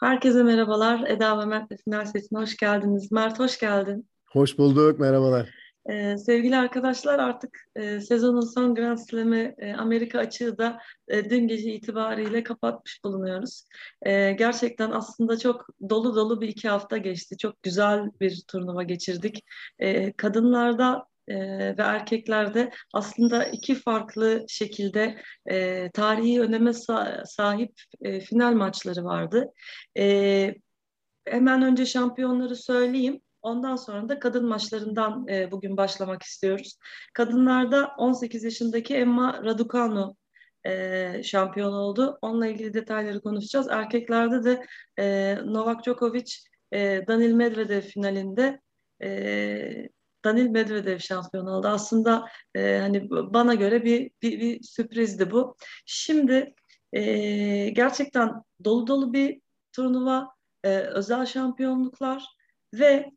Herkese merhabalar. Eda ve Mert'le final setine hoş geldiniz. Mert hoş geldin. Hoş bulduk, merhabalar. Ee, sevgili arkadaşlar artık e, sezonun son Grand Slam'ı e, Amerika açığı da e, dün gece itibariyle kapatmış bulunuyoruz. E, gerçekten aslında çok dolu dolu bir iki hafta geçti. Çok güzel bir turnuva geçirdik. E, kadınlarda e, ve erkeklerde aslında iki farklı şekilde e, tarihi öneme sa- sahip e, final maçları vardı. E, hemen önce şampiyonları söyleyeyim. Ondan sonra da kadın maçlarından e, bugün başlamak istiyoruz. Kadınlarda 18 yaşındaki Emma Raducanu e, şampiyon oldu. Onunla ilgili detayları konuşacağız. Erkeklerde de e, Novak Djokovic, e, Danil Medvedev finalinde e, Danil Medvedev şampiyon oldu. Aslında e, hani bana göre bir, bir, bir sürprizdi bu. Şimdi e, gerçekten dolu dolu bir turnuva, e, özel şampiyonluklar ve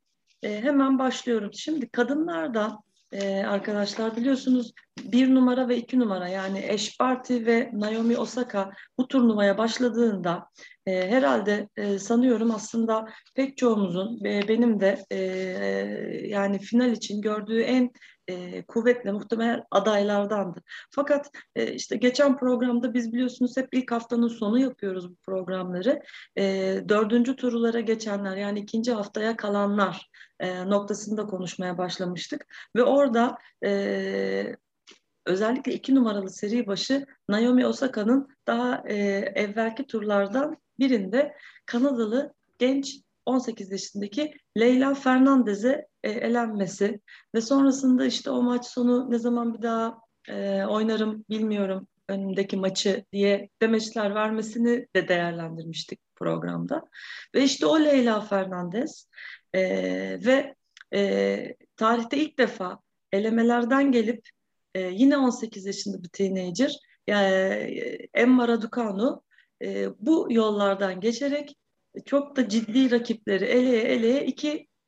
e, hemen başlıyorum. Şimdi kadınlarda e, arkadaşlar biliyorsunuz bir numara ve iki numara yani Eş Barty ve Naomi Osaka bu turnuvaya başladığında e, herhalde e, sanıyorum aslında pek çoğumuzun e, benim de e, yani final için gördüğü en e, kuvvetle muhtemelen adaylardandı. Fakat e, işte geçen programda biz biliyorsunuz hep ilk haftanın sonu yapıyoruz bu programları. E, dördüncü turlara geçenler yani ikinci haftaya kalanlar e, noktasında konuşmaya başlamıştık. Ve orada e, özellikle iki numaralı seri başı Naomi Osaka'nın daha e, evvelki turlardan birinde Kanadalı genç 18 yaşındaki Leyla Fernandez'e e, elenmesi ve sonrasında işte o maç sonu ne zaman bir daha e, oynarım bilmiyorum önündeki maçı diye demeçler vermesini de değerlendirmiştik programda. Ve işte o Leyla Fernandez e, ve e, tarihte ilk defa elemelerden gelip e, yine 18 yaşında bir teenager yani e, Emma Raducanu e, bu yollardan geçerek çok da ciddi rakipleri eleye eleye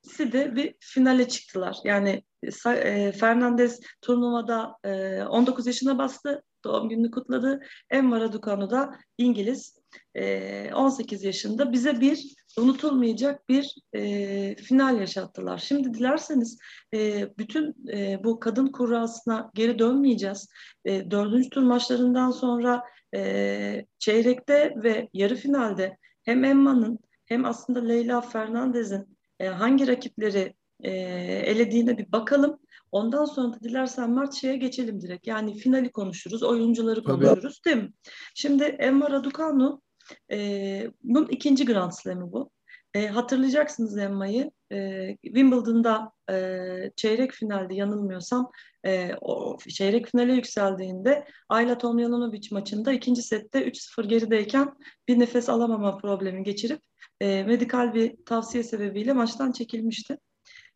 ikisi de bir finale çıktılar. Yani e, Fernandez turnuvada e, 19 yaşına bastı. Doğum gününü kutladı. Emma Raducanu da İngiliz. E, 18 yaşında bize bir unutulmayacak bir e, final yaşattılar. Şimdi dilerseniz e, bütün e, bu kadın kurasına geri dönmeyeceğiz. E, dördüncü tur maçlarından sonra e, çeyrekte ve yarı finalde hem Emma'nın hem aslında Leyla Fernandez'in e, hangi rakipleri e, elediğine bir bakalım. Ondan sonra da dilersen Mart şeye geçelim direkt. Yani finali konuşuruz, oyuncuları Tabii. konuşuruz değil mi? Şimdi Emma Raducanu e, bunun ikinci Grand Slam'ı bu. E, hatırlayacaksınız Emma'yı. E, Wimbledon'da e, çeyrek finalde yanılmıyorsam e, o çeyrek finale yükseldiğinde Ayla Tomljanovic maçında ikinci sette 3-0 gerideyken bir nefes alamama problemi geçirip e, medikal bir tavsiye sebebiyle maçtan çekilmişti.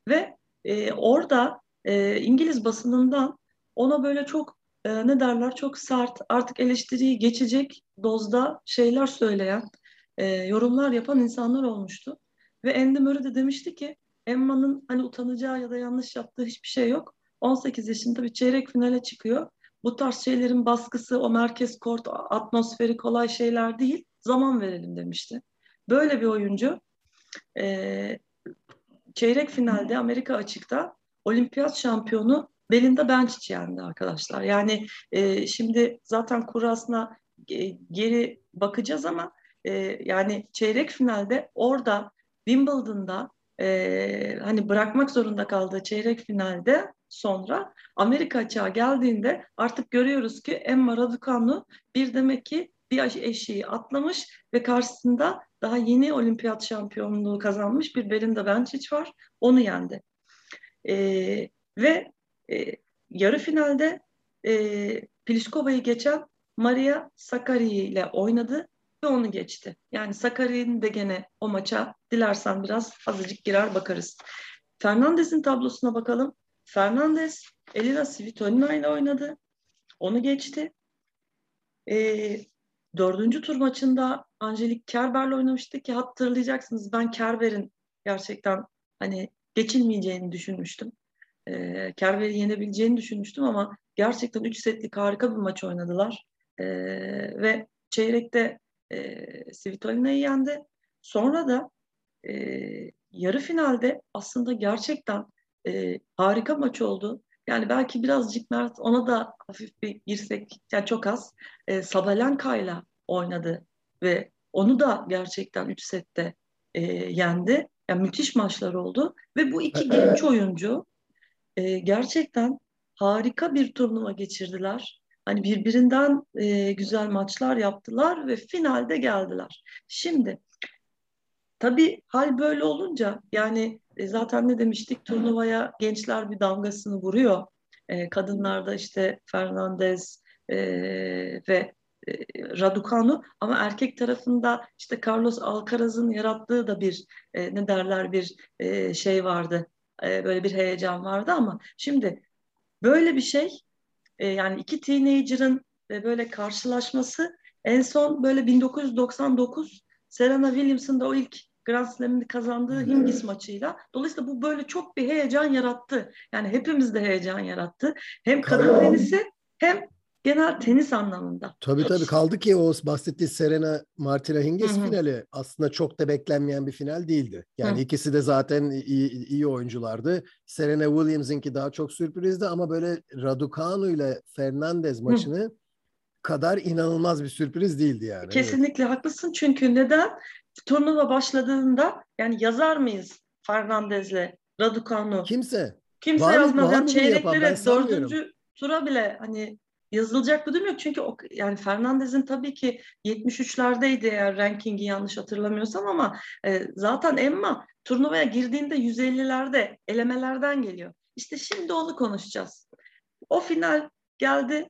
Ve e, orada e, İngiliz basınından ona böyle çok e, ne derler çok sert artık eleştiriyi geçecek dozda şeyler söyleyen e, yorumlar yapan insanlar olmuştu. Ve Andy Murray de demişti ki Emma'nın hani utanacağı ya da yanlış yaptığı hiçbir şey yok. 18 yaşında bir çeyrek finale çıkıyor. Bu tarz şeylerin baskısı, o merkez kort atmosferi kolay şeyler değil. Zaman verelim demişti. Böyle bir oyuncu e, çeyrek finalde Amerika açıkta olimpiyat şampiyonu Belinda Bencic yendi arkadaşlar. Yani e, şimdi zaten kurasına e, geri bakacağız ama e, yani çeyrek finalde orada Wimbledon'da e, hani bırakmak zorunda kaldığı çeyrek finalde sonra Amerika açığa geldiğinde artık görüyoruz ki Emma Raducanu bir demek ki bir eşiği atlamış ve karşısında daha yeni olimpiyat şampiyonluğu kazanmış bir Belinda Bencic var. Onu yendi. E, ve e, yarı finalde e, Pliškova'yı geçen Maria Sakkari ile oynadı ve onu geçti. Yani Sakkari'nin de gene o maça dilersen biraz azıcık girer bakarız. Fernandez'in tablosuna bakalım. Fernandez Elina Svitolina ile oynadı. Onu geçti. E, dördüncü tur maçında Angelik Kerber'le oynamıştı ki hatırlayacaksınız ben Kerber'in gerçekten hani geçilmeyeceğini düşünmüştüm. E, Kerber'i yenebileceğini düşünmüştüm ama gerçekten 3 setlik harika bir maç oynadılar. E, ve çeyrekte e, Svitolina'yı yendi. Sonra da e, yarı finalde aslında gerçekten e, harika maç oldu. Yani belki birazcık Mert ona da hafif bir girsek, yani çok az. E, Sabalenka'yla oynadı ve onu da gerçekten 3 sette e, yendi. Yani müthiş maçlar oldu ve bu iki genç oyuncu e, gerçekten harika bir turnuva geçirdiler. Hani birbirinden e, güzel maçlar yaptılar ve finalde geldiler. Şimdi tabii hal böyle olunca yani e, zaten ne demiştik turnuvaya gençler bir damgasını vuruyor. E, kadınlarda işte Fernandez e, ve e, Raducanu ama erkek tarafında işte Carlos Alcaraz'ın yarattığı da bir e, ne derler bir e, şey vardı. E, böyle bir heyecan vardı ama şimdi böyle bir şey e, yani iki teenager'ın e, böyle karşılaşması en son böyle 1999 Serena Williams'ın da o ilk Grand Slam'ini kazandığı Hingis maçıyla. Dolayısıyla bu böyle çok bir heyecan yarattı. Yani hepimiz de heyecan yarattı. Hem kadın tenisi hem genel tenis anlamında. Tabii tabii kaldı ki o bahsettiği Serena Martina Hingis Hı-hı. finali aslında çok da beklenmeyen bir final değildi. Yani Hı. ikisi de zaten iyi, iyi oyunculardı. Serena Williams'ınki daha çok sürprizdi ama böyle Raducanu ile Fernandez maçını Hı. kadar inanılmaz bir sürpriz değildi yani. Kesinlikle evet. haklısın çünkü neden? Turnuva başladığında yani yazar mıyız Fernandez'le Raducanu? Kimse. Kimse var yazmaz. Yani çeyreklere dördüncü tura bile hani yazılacak bir durum yok. Çünkü o, yani Fernandez'in tabii ki 73'lerdeydi eğer rankingi yanlış hatırlamıyorsam ama e, zaten Emma turnuvaya girdiğinde 150'lerde elemelerden geliyor. İşte şimdi onu konuşacağız. O final geldi.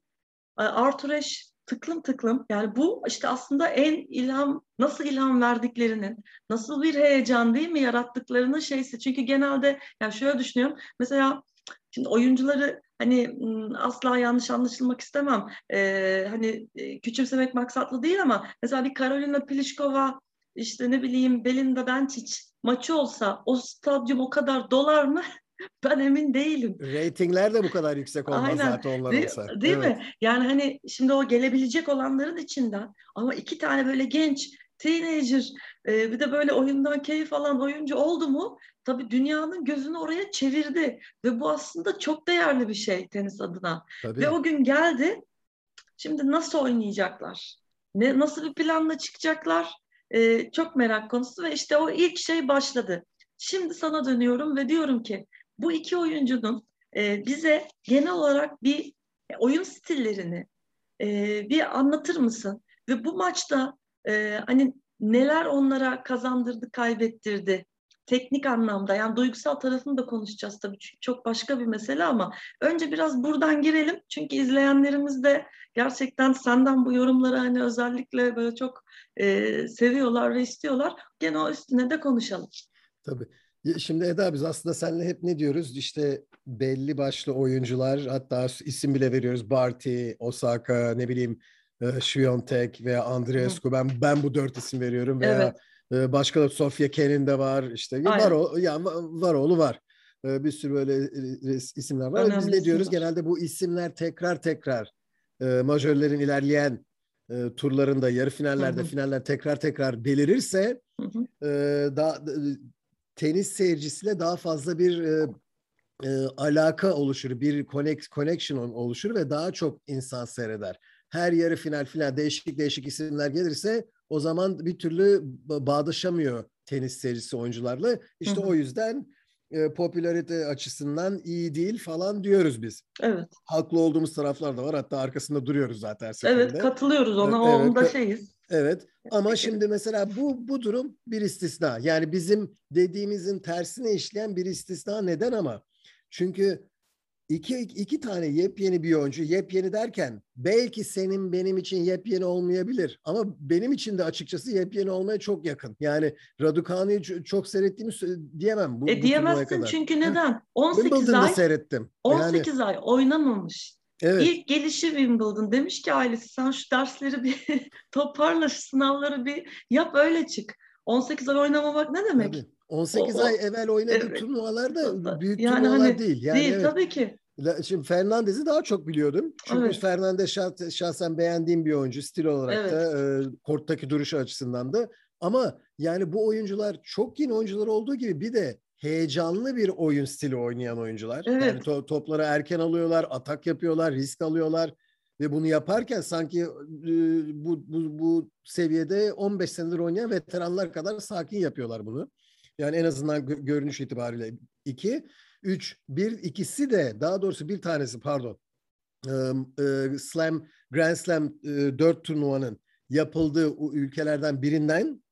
E, Arthur Ashe tıklım tıklım. Yani bu işte aslında en ilham, nasıl ilham verdiklerinin, nasıl bir heyecan değil mi yarattıklarının şeysi. Çünkü genelde yani şöyle düşünüyorum. Mesela Şimdi oyuncuları hani asla yanlış anlaşılmak istemem. Ee, hani küçümsemek maksatlı değil ama mesela bir Karolina Pliskova işte ne bileyim Belinda Bencic maçı olsa o stadyum o kadar dolar mı? ben emin değilim. Ratingler de bu kadar yüksek olmaz Aynen. zaten onlar değil, olsa. Değil evet. mi? Yani hani şimdi o gelebilecek olanların içinden ama iki tane böyle genç teenager e, bir de böyle oyundan keyif alan oyuncu oldu mu tabii dünyanın gözünü oraya çevirdi ve bu aslında çok değerli bir şey tenis adına. Tabii. Ve o gün geldi. Şimdi nasıl oynayacaklar? Ne nasıl bir planla çıkacaklar? E, çok merak konusu ve işte o ilk şey başladı. Şimdi sana dönüyorum ve diyorum ki bu iki oyuncunun e, bize genel olarak bir oyun stillerini e, bir anlatır mısın? Ve bu maçta e, hani neler onlara kazandırdı, kaybettirdi? Teknik anlamda yani duygusal tarafını da konuşacağız tabii çünkü çok başka bir mesele ama önce biraz buradan girelim çünkü izleyenlerimiz de gerçekten senden bu yorumları hani özellikle böyle çok e, seviyorlar ve istiyorlar. Gene o üstüne de konuşalım. Tabii. Şimdi Eda biz aslında seninle hep ne diyoruz? İşte belli başlı oyuncular hatta isim bile veriyoruz. Barty, Osaka, ne bileyim e, Şiyontek veya Andreescu. Ben ben bu dört isim veriyorum veya evet. başka da Sofia Kenin de var. İşte var o ya var oğlu var. E, bir sürü böyle isimler var. Önemli Biz ne diyoruz? Var. Genelde bu isimler tekrar tekrar e, majörlerin ilerleyen e, turlarında, yarı finallerde, hı hı. finaller tekrar tekrar belirirse hı hı. E, daha tenis seyircisiyle daha fazla bir e, e, alaka oluşur, bir connect, connection oluşur ve daha çok insan seyreder. Her yarı final final değişik değişik isimler gelirse o zaman bir türlü bağdaşamıyor tenis seyircisi oyuncularla. İşte hı hı. o yüzden e, popülarite açısından iyi değil falan diyoruz biz. Evet. Haklı olduğumuz taraflar da var. Hatta arkasında duruyoruz zaten. Seferinde. Evet katılıyoruz ona. Evet, onda şeyiz. Evet ama şimdi mesela bu bu durum bir istisna. Yani bizim dediğimizin tersine işleyen bir istisna neden ama? Çünkü iki, iki tane yepyeni bir oyuncu, yepyeni derken belki senin benim için yepyeni olmayabilir ama benim için de açıkçası yepyeni olmaya çok yakın. Yani Raducanu'yu çok seyrettiğimi diyemem. Bu, e, diyemezsin bu kadar. çünkü neden? 18 ay seyrettim. 18 yani, ay oynamamış. Evet. İlk gelişi Wimbledon demiş ki ailesi sen şu dersleri bir toparla, şu sınavları bir yap öyle çık. 18 ay oynamamak ne demek? Tabii. 18 o, ay evvel oynadığı evet. turnuvalar da büyük yani turnuvalar hani, değil. Yani değil evet. tabii ki. Şimdi Fernandez'i daha çok biliyordum. Çünkü evet. Fernandez şah, şahsen beğendiğim bir oyuncu stil olarak evet. da e, korttaki duruşu açısından da. Ama yani bu oyuncular çok yeni oyuncular olduğu gibi bir de heyecanlı bir oyun stili oynayan oyuncular. Evet. Yani to- topları erken alıyorlar, atak yapıyorlar, risk alıyorlar ve bunu yaparken sanki e, bu, bu bu seviyede 15 senedir oynayan veteranlar kadar sakin yapıyorlar bunu. Yani en azından gö- görünüş itibariyle iki, üç, bir ikisi de daha doğrusu bir tanesi pardon e, e, Slam Grand Slam e, 4 turnuvanın yapıldığı ülkelerden birinden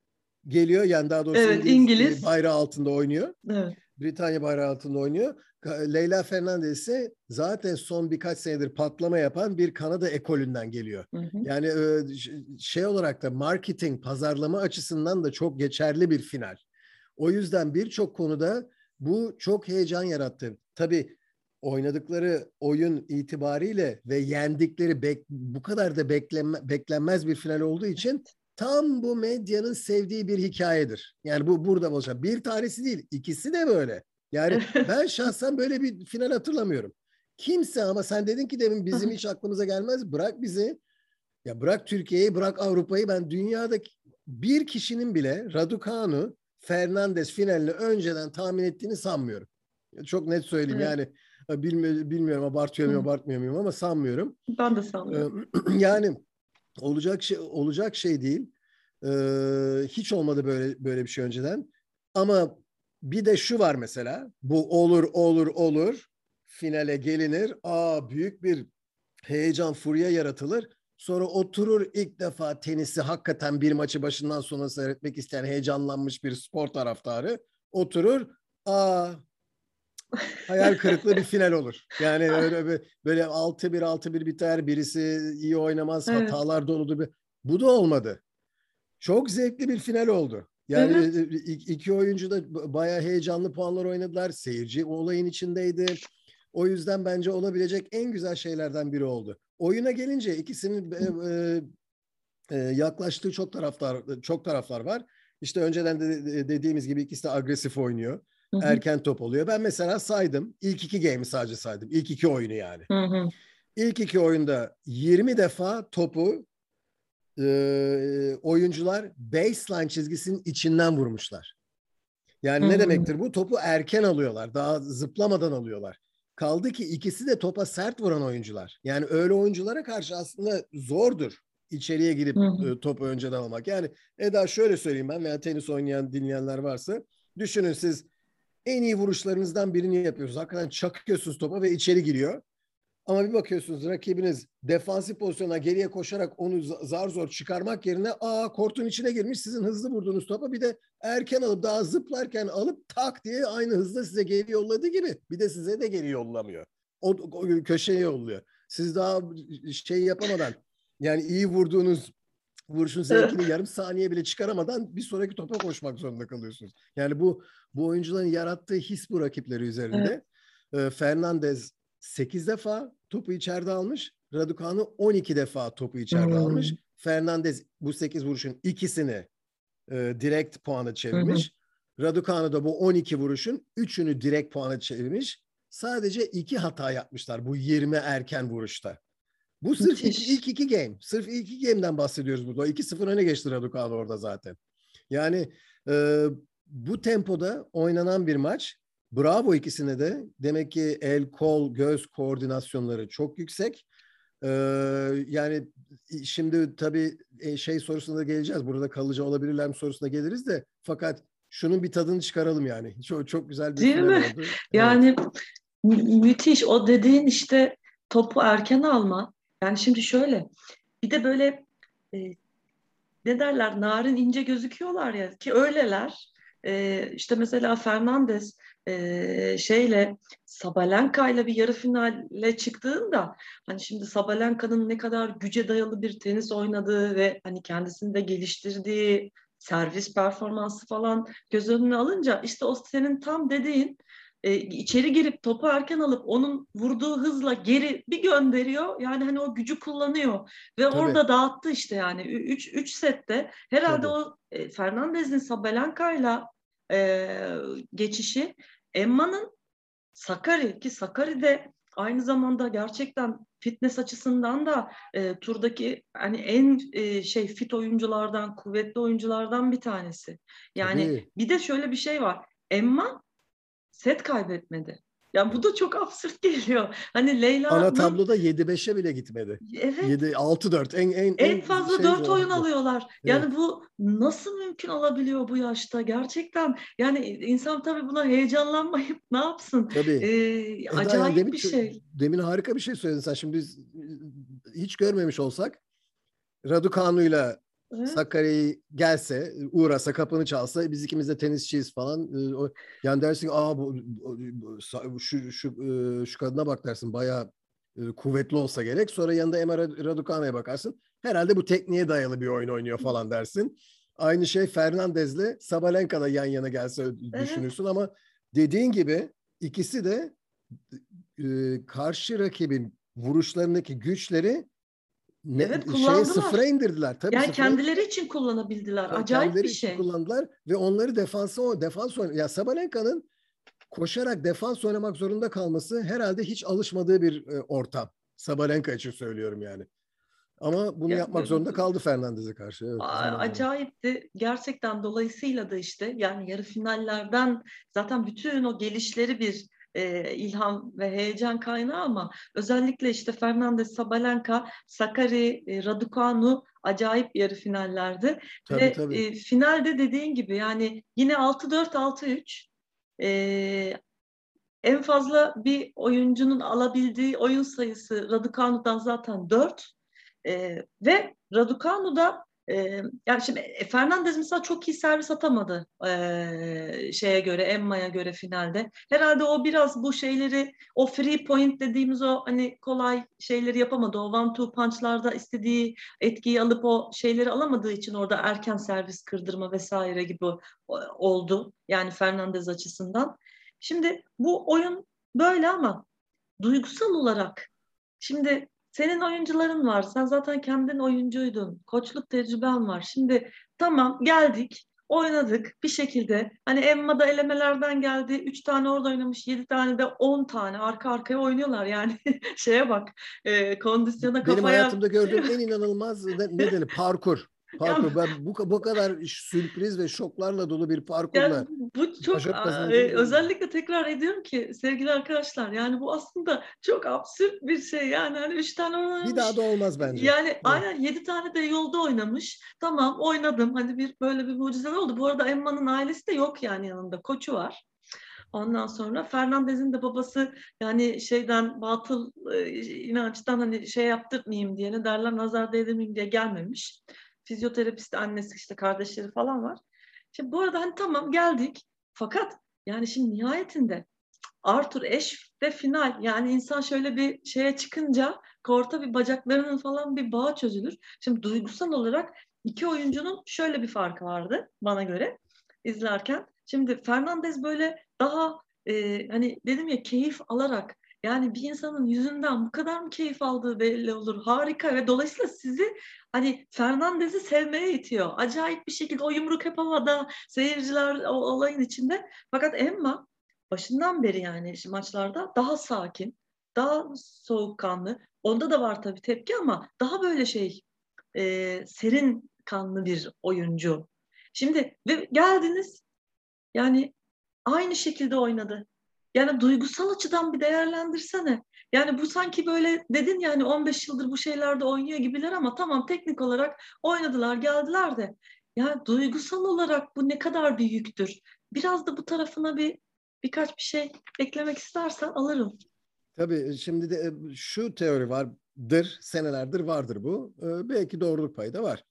geliyor. Yani daha doğrusu Evet, İngiliz. bayrağı altında oynuyor. Evet. Britanya bayrağı altında oynuyor. Leyla Fernandez ise zaten son birkaç senedir patlama yapan bir Kanada ekolünden geliyor. Hı hı. Yani e, şey olarak da marketing, pazarlama açısından da çok geçerli bir final. O yüzden birçok konuda bu çok heyecan yarattı. Tabii oynadıkları oyun itibariyle ve yendikleri bek- bu kadar da beklenme- beklenmez bir final olduğu için tam bu medyanın sevdiği bir hikayedir. Yani bu burada olacak. Bir tanesi değil, ikisi de böyle. Yani ben şahsen böyle bir final hatırlamıyorum. Kimse ama sen dedin ki demin bizim hiç aklımıza gelmez. Bırak bizi. Ya bırak Türkiye'yi, bırak Avrupa'yı. Ben dünyadaki bir kişinin bile Raducanu, Fernandez finalini önceden tahmin ettiğini sanmıyorum. Çok net söyleyeyim Evet. yani. Bilmiyorum, bilmiyorum abartıyor muyum, abartmıyor muyum ama sanmıyorum. Ben de sanmıyorum. Ee, yani olacak şey olacak şey değil. Ee, hiç olmadı böyle böyle bir şey önceden. Ama bir de şu var mesela. Bu olur olur olur. Finale gelinir. Aa büyük bir heyecan, furya yaratılır. Sonra oturur ilk defa tenisi hakikaten bir maçı başından sona seyretmek isteyen heyecanlanmış bir spor taraftarı oturur. Aa hayal kırıklığı bir final olur. Yani öyle bir- böyle 6-1 6-1 biter. Birisi iyi oynamaz, Evet. hatalar doludur. Bir... Bu da olmadı. Çok zevkli bir final oldu. Yani Evet. ik- iki oyuncu da bayağı heyecanlı puanlar oynadılar. Seyirci olayın içindeydi. O yüzden bence olabilecek en güzel şeylerden biri oldu. Oyuna gelince ikisinin e, e, e, yaklaştığı çok taraftar çok taraflar var. İşte önceden de de- dediğimiz gibi ikisi de agresif oynuyor. Hı hı. Erken top oluyor. Ben mesela saydım. İlk iki game'i sadece saydım. İlk iki oyunu yani. Hı hı. İlk iki oyunda 20 defa topu e, oyuncular baseline çizgisinin içinden vurmuşlar. Yani ne Hmm. demektir bu? Topu erken alıyorlar. Daha zıplamadan alıyorlar. Kaldı ki ikisi de topa sert vuran oyuncular. Yani öyle oyunculara karşı aslında zordur içeriye girip e, topu önceden almak. Yani Eda şöyle söyleyeyim ben veya tenis oynayan dinleyenler varsa düşünün siz en iyi vuruşlarınızdan birini yapıyorsunuz. Hakikaten çakıyorsunuz topa ve içeri giriyor. Ama bir bakıyorsunuz rakibiniz defansif pozisyona geriye koşarak onu za- zar zor çıkarmak yerine aa kortun içine girmiş sizin hızlı vurduğunuz topa bir de erken alıp daha zıplarken alıp tak diye aynı hızda size geri yolladığı gibi bir de size de geri yollamıyor. O, o köşeye yolluyor. Siz daha şey yapamadan yani iyi vurduğunuz vuruşun zevkini yarım saniye bile çıkaramadan bir sonraki topa koşmak zorunda kalıyorsunuz. Yani bu bu oyuncuların yarattığı his bu rakipleri üzerinde. Ee, Fernandez 8 defa topu içeride almış. Raducanu 12 defa topu içeride Hmm. almış. Fernandez bu 8 vuruşun ikisini e, direkt puanı çevirmiş. Raducanu da bu 12 vuruşun 3'ünü direkt puanı çevirmiş. Sadece iki hata yapmışlar bu 20 erken vuruşta. Bu sırf Müthiş. iki, ilk iki game. Sırf ilk iki game'den bahsediyoruz burada. 2-0 öne geçti Raducanu orada zaten. Yani e, bu tempoda oynanan bir maç. Bravo ikisine de. Demek ki el, kol, göz koordinasyonları çok yüksek. Ee, yani şimdi tabii e, şey sorusuna da geleceğiz. Burada kalıcı olabilirler mi sorusuna geliriz de. Fakat şunun bir tadını çıkaralım yani. Çok, çok güzel bir Değil mi? oldu. Evet. Yani mü- müthiş o dediğin işte topu erken alma. Yani şimdi şöyle bir de böyle e, ne derler narin ince gözüküyorlar ya ki öyleler. E, işte mesela Fernandez e, şeyle Sabalenka ile bir yarı finale çıktığında hani şimdi Sabalenka'nın ne kadar güce dayalı bir tenis oynadığı ve hani kendisini de geliştirdiği servis performansı falan göz önüne alınca işte o senin tam dediğin e, içeri girip topu erken alıp onun vurduğu hızla geri bir gönderiyor. Yani hani o gücü kullanıyor ve Tabii. orada dağıttı işte yani 3 3 sette herhalde Tabii. o e, Fernandez'in Sabalenka'yla e, geçişi Emma'nın Sakari ki Sakari de Aynı zamanda gerçekten fitness açısından da e, turdaki hani en e, şey fit oyunculardan, kuvvetli oyunculardan bir tanesi. Yani Tabii. bir de şöyle bir şey var. Emma set kaybetmedi. Yani bu da çok absürt geliyor. Hani Leyla Ana tabloda 7-5'e bile gitmedi. Evet. 7 6-4 en en en fazla şey 4 oyun alıyorlar. Yani evet. bu nasıl mümkün olabiliyor bu yaşta? Gerçekten yani insan tabii buna heyecanlanmayıp ne yapsın? Tabii. Ee, acayip yani demin, bir şey. Demin harika bir şey söyledin sen. Şimdi biz hiç görmemiş olsak Raducanu'yla Sakarya'yı gelse, uğrasa, kapını çalsa, biz ikimiz de tenisçiyiz falan. Yani dersin aa bu, şu, şu, şu kadına bak dersin bayağı kuvvetli olsa gerek. Sonra yanında Emre Raducanu'ya bakarsın. Herhalde bu tekniğe dayalı bir oyun oynuyor falan dersin. Aynı şey Fernandez'le Sabalenka da yan yana gelse düşünürsün ama dediğin gibi ikisi de karşı rakibin vuruşlarındaki güçleri ne, evet kullandılar. Şeye sıfıra indirdiler. Tabii yani sıfıra, kendileri için kullanabildiler. Acayip bir şey. Kullandılar ve onları defansa o defans oynadı. Ya Sabalenka'nın koşarak defans oynamak zorunda kalması herhalde hiç alışmadığı bir e, ortam. Sabalenka için söylüyorum yani. Ama bunu ya, yapmak zorunda kaldı Fernandez'e karşı. Evet, acayipti. Gerçekten dolayısıyla da işte yani yarı finallerden zaten bütün o gelişleri bir e, ilham ve heyecan kaynağı ama özellikle işte Fernandez, Sabalenka, Sakari, e, Raducanu acayip yarı finallerdi. Tabii, ve tabii. E, finalde dediğin gibi yani yine 6-4, 6-3 e, en fazla bir oyuncunun alabildiği oyun sayısı Raducanu'dan zaten 4 e, ve Raducanu da yani şimdi e, Fernandez mesela çok iyi servis atamadı e, şeye göre, Emma'ya göre finalde. Herhalde o biraz bu şeyleri, o free point dediğimiz o hani kolay şeyleri yapamadı. O one two punchlarda istediği etkiyi alıp o şeyleri alamadığı için orada erken servis kırdırma vesaire gibi oldu. Yani Fernandez açısından. Şimdi bu oyun böyle ama duygusal olarak şimdi senin oyuncuların var. Sen zaten kendin oyuncuydun. Koçluk tecrüben var. Şimdi tamam geldik. Oynadık bir şekilde. Hani Emma da elemelerden geldi. Üç tane orada oynamış. Yedi tane de on tane arka arkaya oynuyorlar. Yani şeye bak. E, kondisyona kafaya... Benim hayatımda gördüğüm en inanılmaz ne, ne denir? Parkur. Parkur. ben bu, bu kadar sürpriz ve şoklarla dolu bir parkurla yani bu çok e, özellikle tekrar ediyorum ki sevgili arkadaşlar yani bu aslında çok absürt bir şey yani hani üç tane oynamış. Bir daha da olmaz bence. Yani evet. aynen yedi tane de yolda oynamış. Tamam oynadım hani bir böyle bir mucize oldu. Bu arada Emma'nın ailesi de yok yani yanında koçu var. Ondan sonra Fernandez'in de babası yani şeyden batıl e, inançtan hani şey yaptırmayayım diye ne derler nazar değdirmeyeyim diye gelmemiş fizyoterapist annesi işte kardeşleri falan var. Şimdi bu arada hani tamam geldik fakat yani şimdi nihayetinde Arthur eş ve final yani insan şöyle bir şeye çıkınca korta bir bacaklarının falan bir bağ çözülür. Şimdi duygusal olarak iki oyuncunun şöyle bir farkı vardı bana göre izlerken. Şimdi Fernandez böyle daha e, hani dedim ya keyif alarak yani bir insanın yüzünden bu kadar mı keyif aldığı belli olur. Harika ve dolayısıyla sizi hani Fernandez'i sevmeye itiyor. Acayip bir şekilde o yumruk hep havada, seyirciler o olayın içinde. Fakat Emma başından beri yani maçlarda daha sakin, daha soğukkanlı. Onda da var tabii tepki ama daha böyle şey e, serin kanlı bir oyuncu. Şimdi ve geldiniz yani aynı şekilde oynadı. Yani duygusal açıdan bir değerlendirsene. Yani bu sanki böyle dedin yani 15 yıldır bu şeylerde oynuyor gibiler ama tamam teknik olarak oynadılar geldiler de. Ya duygusal olarak bu ne kadar bir yüktür. Biraz da bu tarafına bir birkaç bir şey eklemek istersen alırım. Tabii şimdi de e, şu teori vardır, senelerdir vardır bu. Ee, belki doğruluk payı da var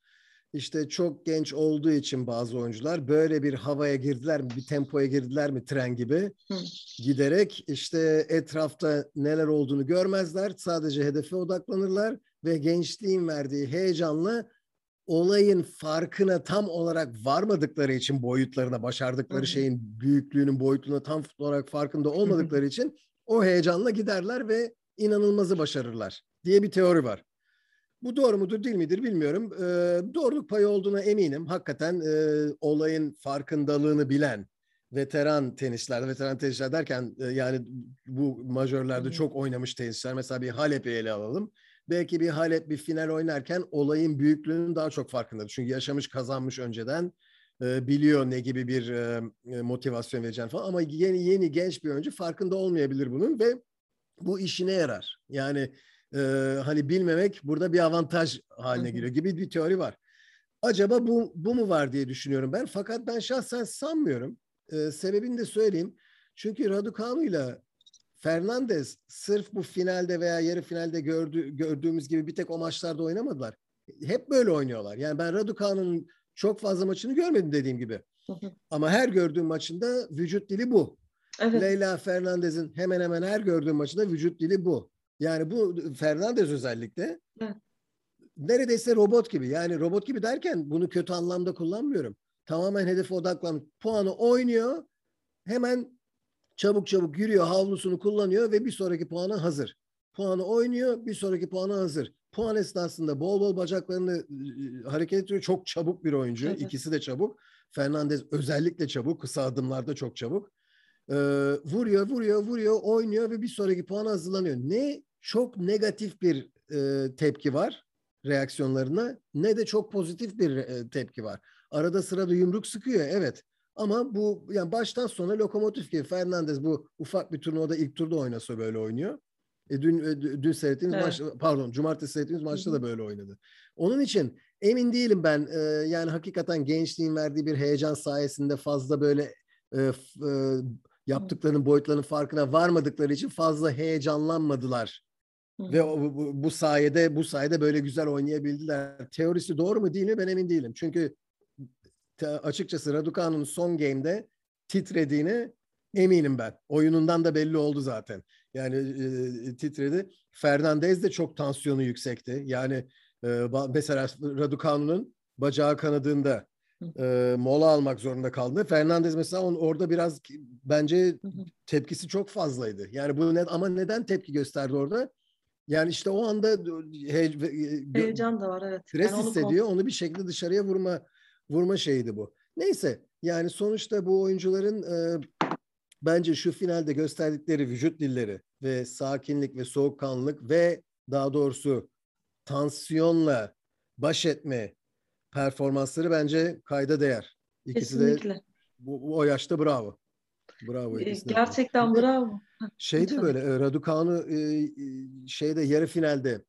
işte çok genç olduğu için bazı oyuncular böyle bir havaya girdiler mi, bir tempoya girdiler mi tren gibi Hı. giderek işte etrafta neler olduğunu görmezler. Sadece hedefe odaklanırlar ve gençliğin verdiği heyecanla olayın farkına tam olarak varmadıkları için boyutlarına, başardıkları Hı. şeyin büyüklüğünün boyutuna tam olarak farkında olmadıkları için o heyecanla giderler ve inanılmazı başarırlar diye bir teori var. Bu doğru mudur değil midir bilmiyorum. E, doğruluk payı olduğuna eminim. Hakikaten e, olayın farkındalığını bilen veteran tenisçilerde, veteran tenisçiler derken e, yani bu majörlerde çok oynamış tenisçiler. Mesela bir Halep'i ele alalım. Belki bir Halep bir final oynarken olayın büyüklüğünün daha çok farkındadır. Çünkü yaşamış, kazanmış önceden. E, biliyor ne gibi bir e, e, motivasyon vereceğini falan. Ama yeni yeni genç bir oyuncu farkında olmayabilir bunun ve bu işine yarar. Yani e, hani bilmemek burada bir avantaj haline geliyor gibi bir teori var. Acaba bu, bu mu var diye düşünüyorum ben. Fakat ben şahsen sanmıyorum. Ee, sebebini de söyleyeyim. Çünkü Raducanu ile Fernandez sırf bu finalde veya yarı finalde gördü, gördüğümüz gibi bir tek o maçlarda oynamadılar. Hep böyle oynuyorlar. Yani ben Raducanu'nun çok fazla maçını görmedim dediğim gibi. Ama her gördüğüm maçında vücut dili bu. Evet. Leyla Fernandez'in hemen hemen her gördüğüm maçında vücut dili bu. Yani bu Fernandez özellikle Evet. neredeyse robot gibi. Yani robot gibi derken bunu kötü anlamda kullanmıyorum. Tamamen hedefe odaklanıp puanı oynuyor. Hemen çabuk çabuk yürüyor, havlusunu kullanıyor ve bir sonraki puana hazır. Puanı oynuyor, bir sonraki puana hazır. Puan esnasında bol bol bacaklarını e, hareket ediyor. Çok çabuk bir oyuncu. Evet. İkisi de çabuk. Fernandez özellikle çabuk. Kısa adımlarda çok çabuk. Ee, vuruyor, vuruyor, vuruyor, oynuyor ve bir sonraki puana hazırlanıyor. Ne çok negatif bir e, tepki var reaksiyonlarına ne de çok pozitif bir e, tepki var. Arada sırada yumruk sıkıyor evet. Ama bu yani baştan sona lokomotif gibi Fernandez bu ufak bir turnuvada ilk turda oynasa böyle oynuyor. E, dün e, dün seyrettiğimiz Evet. maç pardon cumartesi seyrettiğimiz maçta da böyle oynadı. Onun için emin değilim ben e, yani hakikaten gençliğin verdiği bir heyecan sayesinde fazla böyle e, e, yaptıklarının boyutlarının farkına varmadıkları için fazla heyecanlanmadılar. Hı Ve bu, bu sayede bu sayede böyle güzel oynayabildiler. Teorisi doğru mu değil mi ben emin değilim. Çünkü te- açıkçası Raducanu'nun son game'de titrediğini eminim ben. Oyunundan da belli oldu zaten. Yani e, titredi. Fernandez de çok tansiyonu yüksekti. Yani e, mesela Raducanu'nun bacağı kanadığında e, mola almak zorunda kaldı. Fernandez mesela on, orada biraz bence tepkisi çok fazlaydı. Yani bu ne ama neden tepki gösterdi orada? Yani işte o anda he, gö- Heyecan da var evet. stres Yani onu hissediyor. Onu bir şekilde dışarıya vurma vurma şeydi bu. Neyse yani sonuçta bu oyuncuların e, bence şu finalde gösterdikleri vücut dilleri ve sakinlik ve soğukkanlılık ve daha doğrusu tansiyonla baş etme performansları bence kayda değer. İkisi de Kesinlikle. bu, bu- o yaşta bravo. Bravo ikisine. de. Gerçekten de bravo. Şey de böyle e, Raducanu e, e, şeyde yarı finalde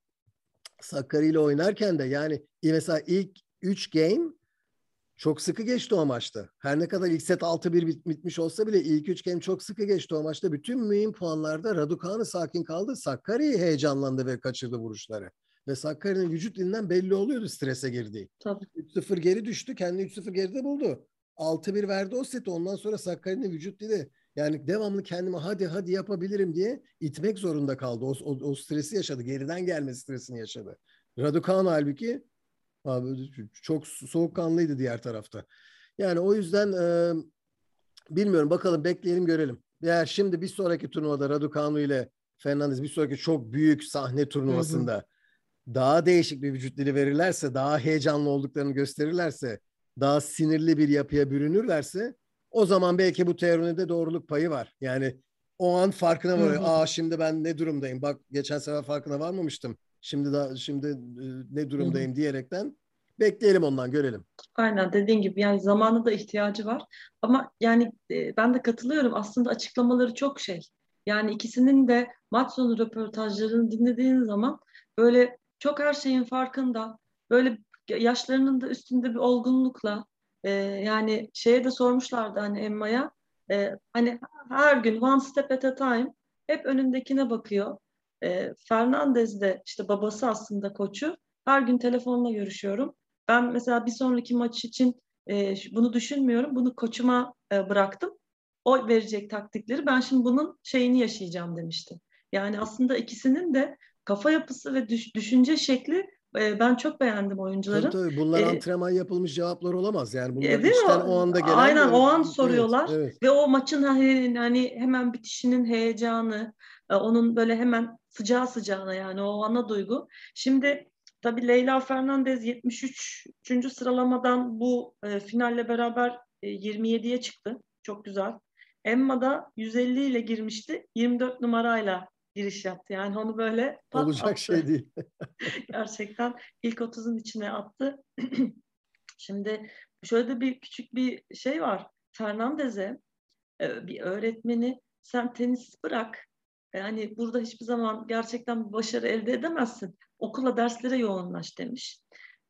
Sakkari ile oynarken de yani e, mesela ilk 3 game çok sıkı geçti o maçta. Her ne kadar ilk set 6-1 bit- bitmiş olsa bile ilk 3 game çok sıkı geçti o maçta. Bütün mühim puanlarda Raducanu sakin kaldı. Sakkari heyecanlandı ve kaçırdı vuruşları. Ve Sakkari'nin vücut dilinden belli oluyordu strese girdiği. Tabii. 3-0 geri düştü. Kendini 3-0 geride buldu. 6-1 verdi o seti. Ondan sonra Sakkari'nin vücut dili yani devamlı kendimi hadi hadi yapabilirim diye itmek zorunda kaldı. O, o, o stresi yaşadı. Geriden gelme stresini yaşadı. Raducanu halbuki abi, çok soğukkanlıydı diğer tarafta. Yani o yüzden e, bilmiyorum bakalım bekleyelim görelim. Eğer şimdi bir sonraki turnuvada Raducanu ile Fernandez bir sonraki çok büyük sahne turnuvasında daha değişik bir vücut dili verirlerse, daha heyecanlı olduklarını gösterirlerse, daha sinirli bir yapıya bürünürlerse o zaman belki bu teoride doğruluk payı var. Yani o an farkına varıyor. Aa şimdi ben ne durumdayım? Bak geçen sefer farkına varmamıştım. Şimdi da şimdi e, ne durumdayım diyerekten bekleyelim ondan görelim. Aynen dediğin gibi yani zamanı da ihtiyacı var. Ama yani e, ben de katılıyorum. Aslında açıklamaları çok şey. Yani ikisinin de maç sonu röportajlarını dinlediğin zaman böyle çok her şeyin farkında. Böyle yaşlarının da üstünde bir olgunlukla e, yani şeye de sormuşlardı hani Emma'ya e, hani her gün one step at a time hep önündekine bakıyor. E, Fernandez de işte babası aslında koçu. Her gün telefonla görüşüyorum. Ben mesela bir sonraki maç için e, bunu düşünmüyorum. Bunu koçuma e, bıraktım. O verecek taktikleri. Ben şimdi bunun şeyini yaşayacağım demişti. Yani aslında ikisinin de kafa yapısı ve düş- düşünce şekli e, ben çok beğendim Tabii oyuncuların. tabii bunlar E, antrenman yapılmış cevaplar olamaz. Yani bunlar E, değil mi? o anda gelen. Aynen o an Evet, soruyorlar Evet, ve o maçın hani, hani hemen bitişinin heyecanı, e, onun böyle hemen sıcağı sıcağına yani o ana duygu. Şimdi tabii Leyla Fernandez 73. sıralamadan bu e, finalle beraber e, 27'ye çıktı. Çok güzel. Emma da 150 ile girmişti. 24 numarayla giriş yaptı. Yani onu böyle olacak attı. şey değil. Gerçekten ilk 30'un içine attı. Şimdi şöyle de bir küçük bir şey var. Fernandez'e e, bir öğretmeni sen tenis bırak. Yani burada hiçbir zaman gerçekten bir başarı elde edemezsin. Okula derslere yoğunlaş demiş.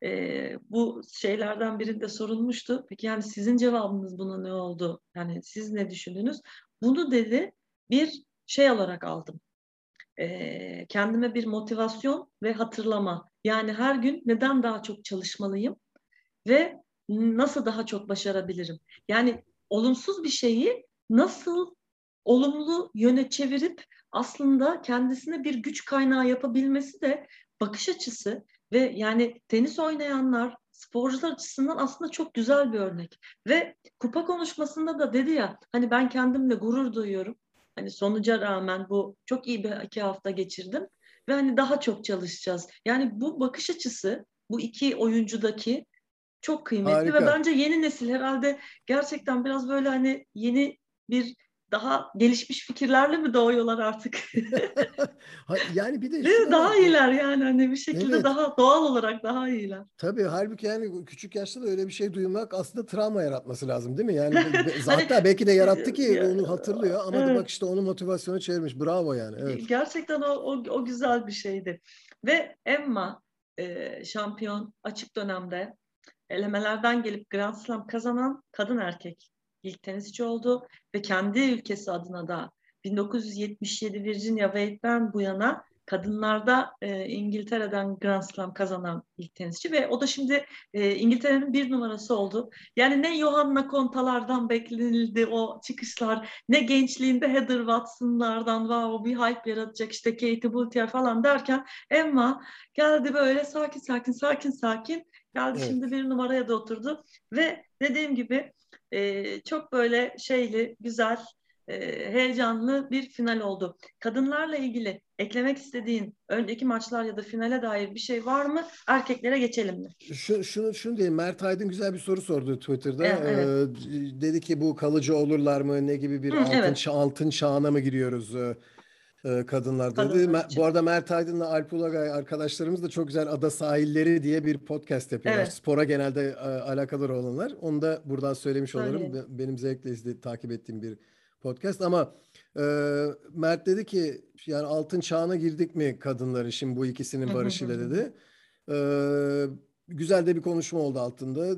E, bu şeylerden birinde sorulmuştu. Peki yani sizin cevabınız buna ne oldu? Yani siz ne düşündünüz? Bunu dedi bir şey olarak aldım. E, kendime bir motivasyon ve hatırlama. Yani her gün neden daha çok çalışmalıyım ve nasıl daha çok başarabilirim? Yani olumsuz bir şeyi nasıl olumlu yöne çevirip aslında kendisine bir güç kaynağı yapabilmesi de bakış açısı ve yani tenis oynayanlar, sporcular açısından aslında çok güzel bir örnek. Ve kupa konuşmasında da dedi ya hani ben kendimle gurur duyuyorum. Hani sonuca rağmen bu çok iyi bir iki hafta geçirdim ve hani daha çok çalışacağız. Yani bu bakış açısı bu iki oyuncudaki çok kıymetli Harika. ve bence yeni nesil herhalde gerçekten biraz böyle hani yeni bir daha gelişmiş fikirlerle mi doğuyorlar artık? yani bir de Değil? Daha iyiler yani hani bir şekilde Evet. daha doğal olarak daha iyiler. Tabii halbuki yani küçük yaşta da öyle bir şey duymak aslında travma yaratması lazım değil mi? Yani Hani- hatta belki de yarattı ki onu hatırlıyor ama Evet. bak işte onu motivasyonu çevirmiş. Bravo yani. Evet. Gerçekten o, o, o güzel bir şeydi. Ve Emma e, şampiyon açık dönemde elemelerden gelip Grand Slam kazanan kadın erkek ilk tenisçi oldu ve kendi ülkesi adına da 1977 Virginia Wade'den bu yana kadınlarda e, İngiltere'den Grand Slam kazanan ilk tenisçi ve o da şimdi e, İngiltere'nin bir numarası oldu. Yani ne Johanna Konta'lardan beklenildi o çıkışlar, ne gençliğinde Heather Watson'lardan wow bir hype yaratacak işte Katie Boulter falan derken Emma geldi böyle sakin sakin sakin sakin geldi Evet. şimdi bir numaraya da oturdu ve dediğim gibi e, çok böyle şeyli güzel e, heyecanlı bir final oldu. Kadınlarla ilgili eklemek istediğin önceki maçlar ya da finale dair bir şey var mı? Erkeklere geçelim mi? Şu, şunu, şunu diyeyim. Mert Aydın güzel bir soru sordu Twitter'da. Evet, evet. Ee, dedi ki bu kalıcı olurlar mı? Ne gibi bir Hı, altın, evet. altın çağına mı giriyoruz e, e, kadınlar dedi. Me-. Bu arada Mert Aydın'la Alp Ulagay arkadaşlarımız da çok güzel Ada Sahilleri diye bir podcast yapıyorlar. Evet. Spora genelde e, alakadar olanlar. Onu da buradan söylemiş olurum. Söyleyin. Be- Benim zevkle izle, takip ettiğim bir podcast ama e, Mert dedi ki yani altın çağına girdik mi kadınların şimdi bu ikisinin barışıyla dedi. Ee, güzel de bir konuşma oldu altında.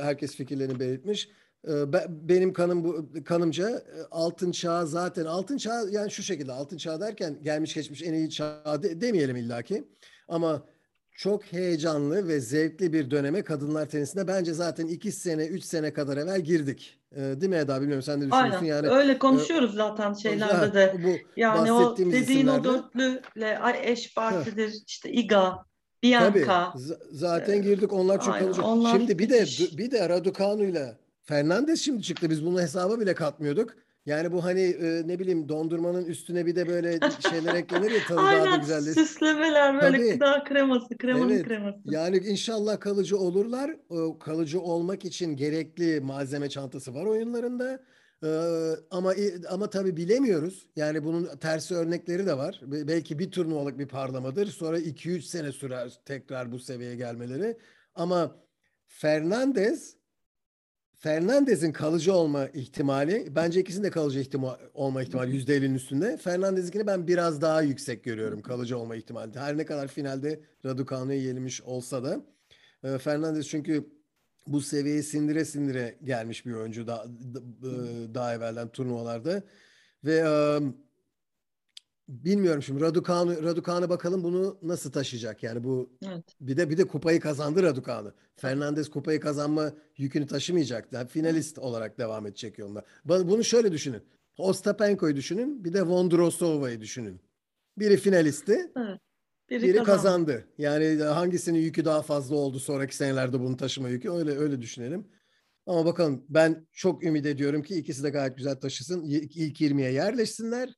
Herkes fikirlerini belirtmiş. Ee, be- benim kanım bu kanımca e, altın çağ zaten altın çağ yani şu şekilde altın çağ derken gelmiş geçmiş en iyi çağ de- demeyelim illaki. Ama çok heyecanlı ve zevkli bir döneme kadınlar tenisinde bence zaten iki sene, üç sene kadar evvel girdik. Ee, değil mi Eda? Bilmiyorum sen ne düşünüyorsun? Aynen. Yani Öyle konuşuyoruz zaten şeylerde de. bu Yani o dediğin o isimlerle- dörtlüyle ay eş partidir işte Iga, Tabii. Bianca. Z- zaten girdik onlar çok aynen, kalıcı. onlar Şimdi bir de bir de Raducanu'yla Fernandes şimdi çıktı. Biz bunu hesaba bile katmıyorduk. Yani bu hani e, ne bileyim dondurmanın üstüne bir de böyle şeyler eklenir ya tadı daha da güzelleşir. süslemeler böyle Tabii. gıda kreması, kremanın Evet. kreması. Yani inşallah kalıcı olurlar. O kalıcı olmak için gerekli malzeme çantası var oyunlarında. Ee, ama ama tabii bilemiyoruz. Yani bunun tersi örnekleri de var. Be- Belki bir turnuvalık bir parlamadır. Sonra 2-3 sene sürer tekrar bu seviyeye gelmeleri. Ama Fernandez Fernandez'in kalıcı olma ihtimali bence ikisinin de kalıcı ihtima olma ihtimali %50'nin üstünde. Fernandez'inkini ben biraz daha yüksek görüyorum kalıcı olma ihtimali. Her ne kadar finalde Raducanu'ya yenilmiş olsa da e, Fernandez çünkü bu seviyeye sindire sindire gelmiş bir oyuncu daha, da- daha evvelden turnuvalarda ve e, bilmiyorum şimdi Raducanu Raducanu bakalım bunu nasıl taşıyacak yani bu Evet. bir de bir de kupayı kazandı Raducanu. Fernandez kupayı kazanma yükünü taşımayacak. Yani finalist olarak devam edecek yolunda. Bunu şöyle düşünün. Ostapenko'yu düşünün. Bir de Vondrosova'yı düşünün. Biri finalisti, Biri, biri kazandı. kazandı. Yani hangisinin yükü daha fazla oldu sonraki senelerde bunu taşıma yükü öyle öyle düşünelim. Ama bakalım ben çok ümit ediyorum ki ikisi de gayet güzel taşısın. İlk 20'ye yerleşsinler.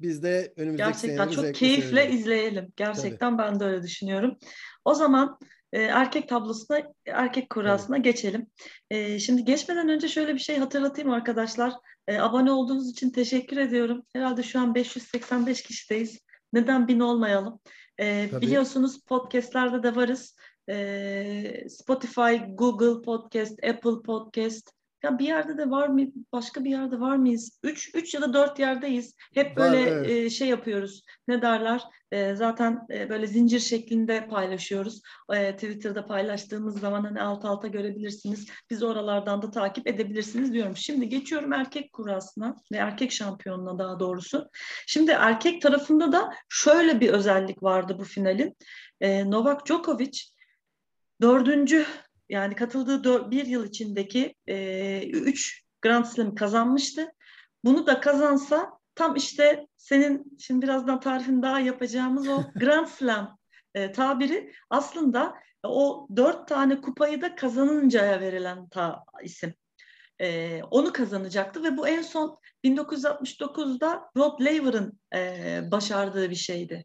Biz de önümüzdeki Gerçekten çok keyifle izleyelim. Gerçekten ben de öyle düşünüyorum. O zaman e, erkek tablosuna, erkek kurasına evet. geçelim. E, şimdi geçmeden önce şöyle bir şey hatırlatayım arkadaşlar. E, abone olduğunuz için teşekkür ediyorum. Herhalde şu an 585 kişideyiz. Neden bin olmayalım? E, biliyorsunuz podcastlerde de varız. E, Spotify, Google Podcast, Apple Podcast, ya bir yerde de var mı? Başka bir yerde var mıyız? Üç, üç ya da dört yerdeyiz. Hep böyle var, evet. e, şey yapıyoruz. Ne derler? E, zaten e, böyle zincir şeklinde paylaşıyoruz. E, Twitter'da paylaştığımız zaman hani alt alta görebilirsiniz. Biz oralardan da takip edebilirsiniz diyorum. Şimdi geçiyorum erkek kurasına ve erkek şampiyonuna daha doğrusu. Şimdi erkek tarafında da şöyle bir özellik vardı bu finalin. E, Novak Djokovic dördüncü yani katıldığı bir yıl içindeki e, üç Grand Slam kazanmıştı. Bunu da kazansa tam işte senin şimdi birazdan tarifini daha yapacağımız o Grand Slam e, tabiri aslında o dört tane kupayı da kazanıncaya verilen ta isim. E, onu kazanacaktı ve bu en son 1969'da Rod Laver'ın e, başardığı bir şeydi.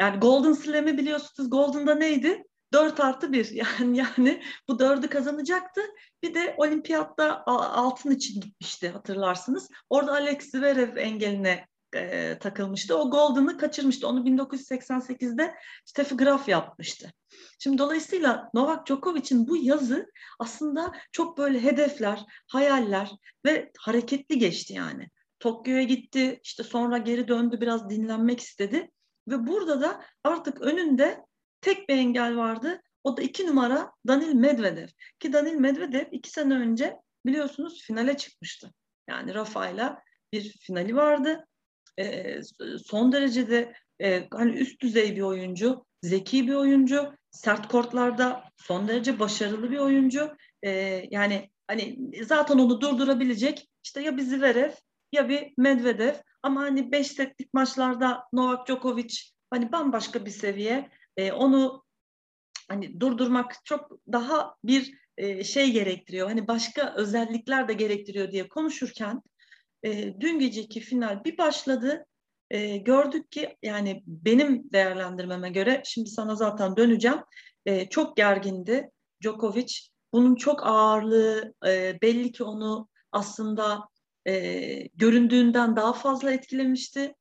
Yani Golden Slam'i biliyorsunuz Golden'da neydi? 4 artı 1 yani yani bu dördü kazanacaktı. Bir de olimpiyatta altın için gitmişti hatırlarsınız. Orada Alex Zverev engeline e, takılmıştı. O Golden'ı kaçırmıştı. Onu 1988'de Steffi Graf yapmıştı. Şimdi dolayısıyla Novak Djokovic'in bu yazı aslında çok böyle hedefler, hayaller ve hareketli geçti yani. Tokyo'ya gitti, işte sonra geri döndü, biraz dinlenmek istedi. Ve burada da artık önünde tek bir engel vardı. O da iki numara Danil Medvedev. Ki Danil Medvedev iki sene önce biliyorsunuz finale çıkmıştı. Yani Rafa'yla bir finali vardı. E, son derecede e, hani üst düzey bir oyuncu, zeki bir oyuncu, sert kortlarda son derece başarılı bir oyuncu. E, yani hani zaten onu durdurabilecek işte ya bir Zverev ya bir Medvedev ama hani 5 setlik maçlarda Novak Djokovic hani bambaşka bir seviye e, onu hani durdurmak çok daha bir e, şey gerektiriyor. Hani başka özellikler de gerektiriyor diye konuşurken e, dün geceki final bir başladı. E, gördük ki yani benim değerlendirmeme göre şimdi sana zaten döneceğim. E, çok gergindi Djokovic. Bunun çok ağırlığı e, belli ki onu aslında e, göründüğünden daha fazla etkilemişti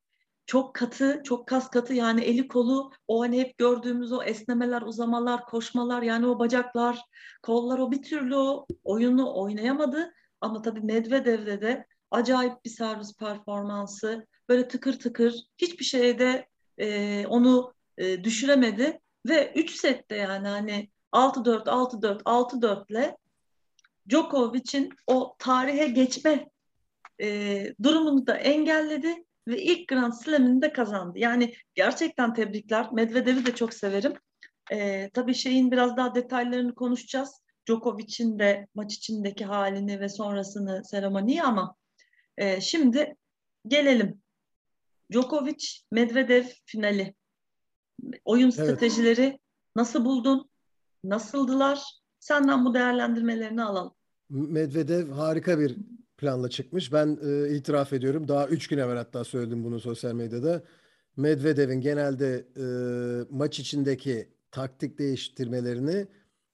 çok katı, çok kas katı yani eli kolu o hani hep gördüğümüz o esnemeler, uzamalar, koşmalar yani o bacaklar, kollar o bir türlü o oyunu oynayamadı. Ama tabii Medvedev'de de acayip bir servis performansı. Böyle tıkır tıkır hiçbir şeyde e, onu e, düşüremedi. Ve 3 sette yani hani 6-4, 6-4, 6-4 ile Djokovic'in o tarihe geçme e, durumunu da engelledi ve ilk Grand Slam'ini de kazandı. Yani gerçekten tebrikler. Medvedev'i de çok severim. Ee, tabii şeyin biraz daha detaylarını konuşacağız. Djokovic'in de maç içindeki halini ve sonrasını seremoniyi ama e, şimdi gelelim. Djokovic Medvedev finali. Oyun evet. stratejileri nasıl buldun? Nasıldılar? Senden bu değerlendirmelerini alalım. Medvedev harika bir planla çıkmış. Ben e, itiraf ediyorum. Daha üç gün evvel hatta söyledim bunu sosyal medyada. Medvedev'in genelde e, maç içindeki taktik değiştirmelerini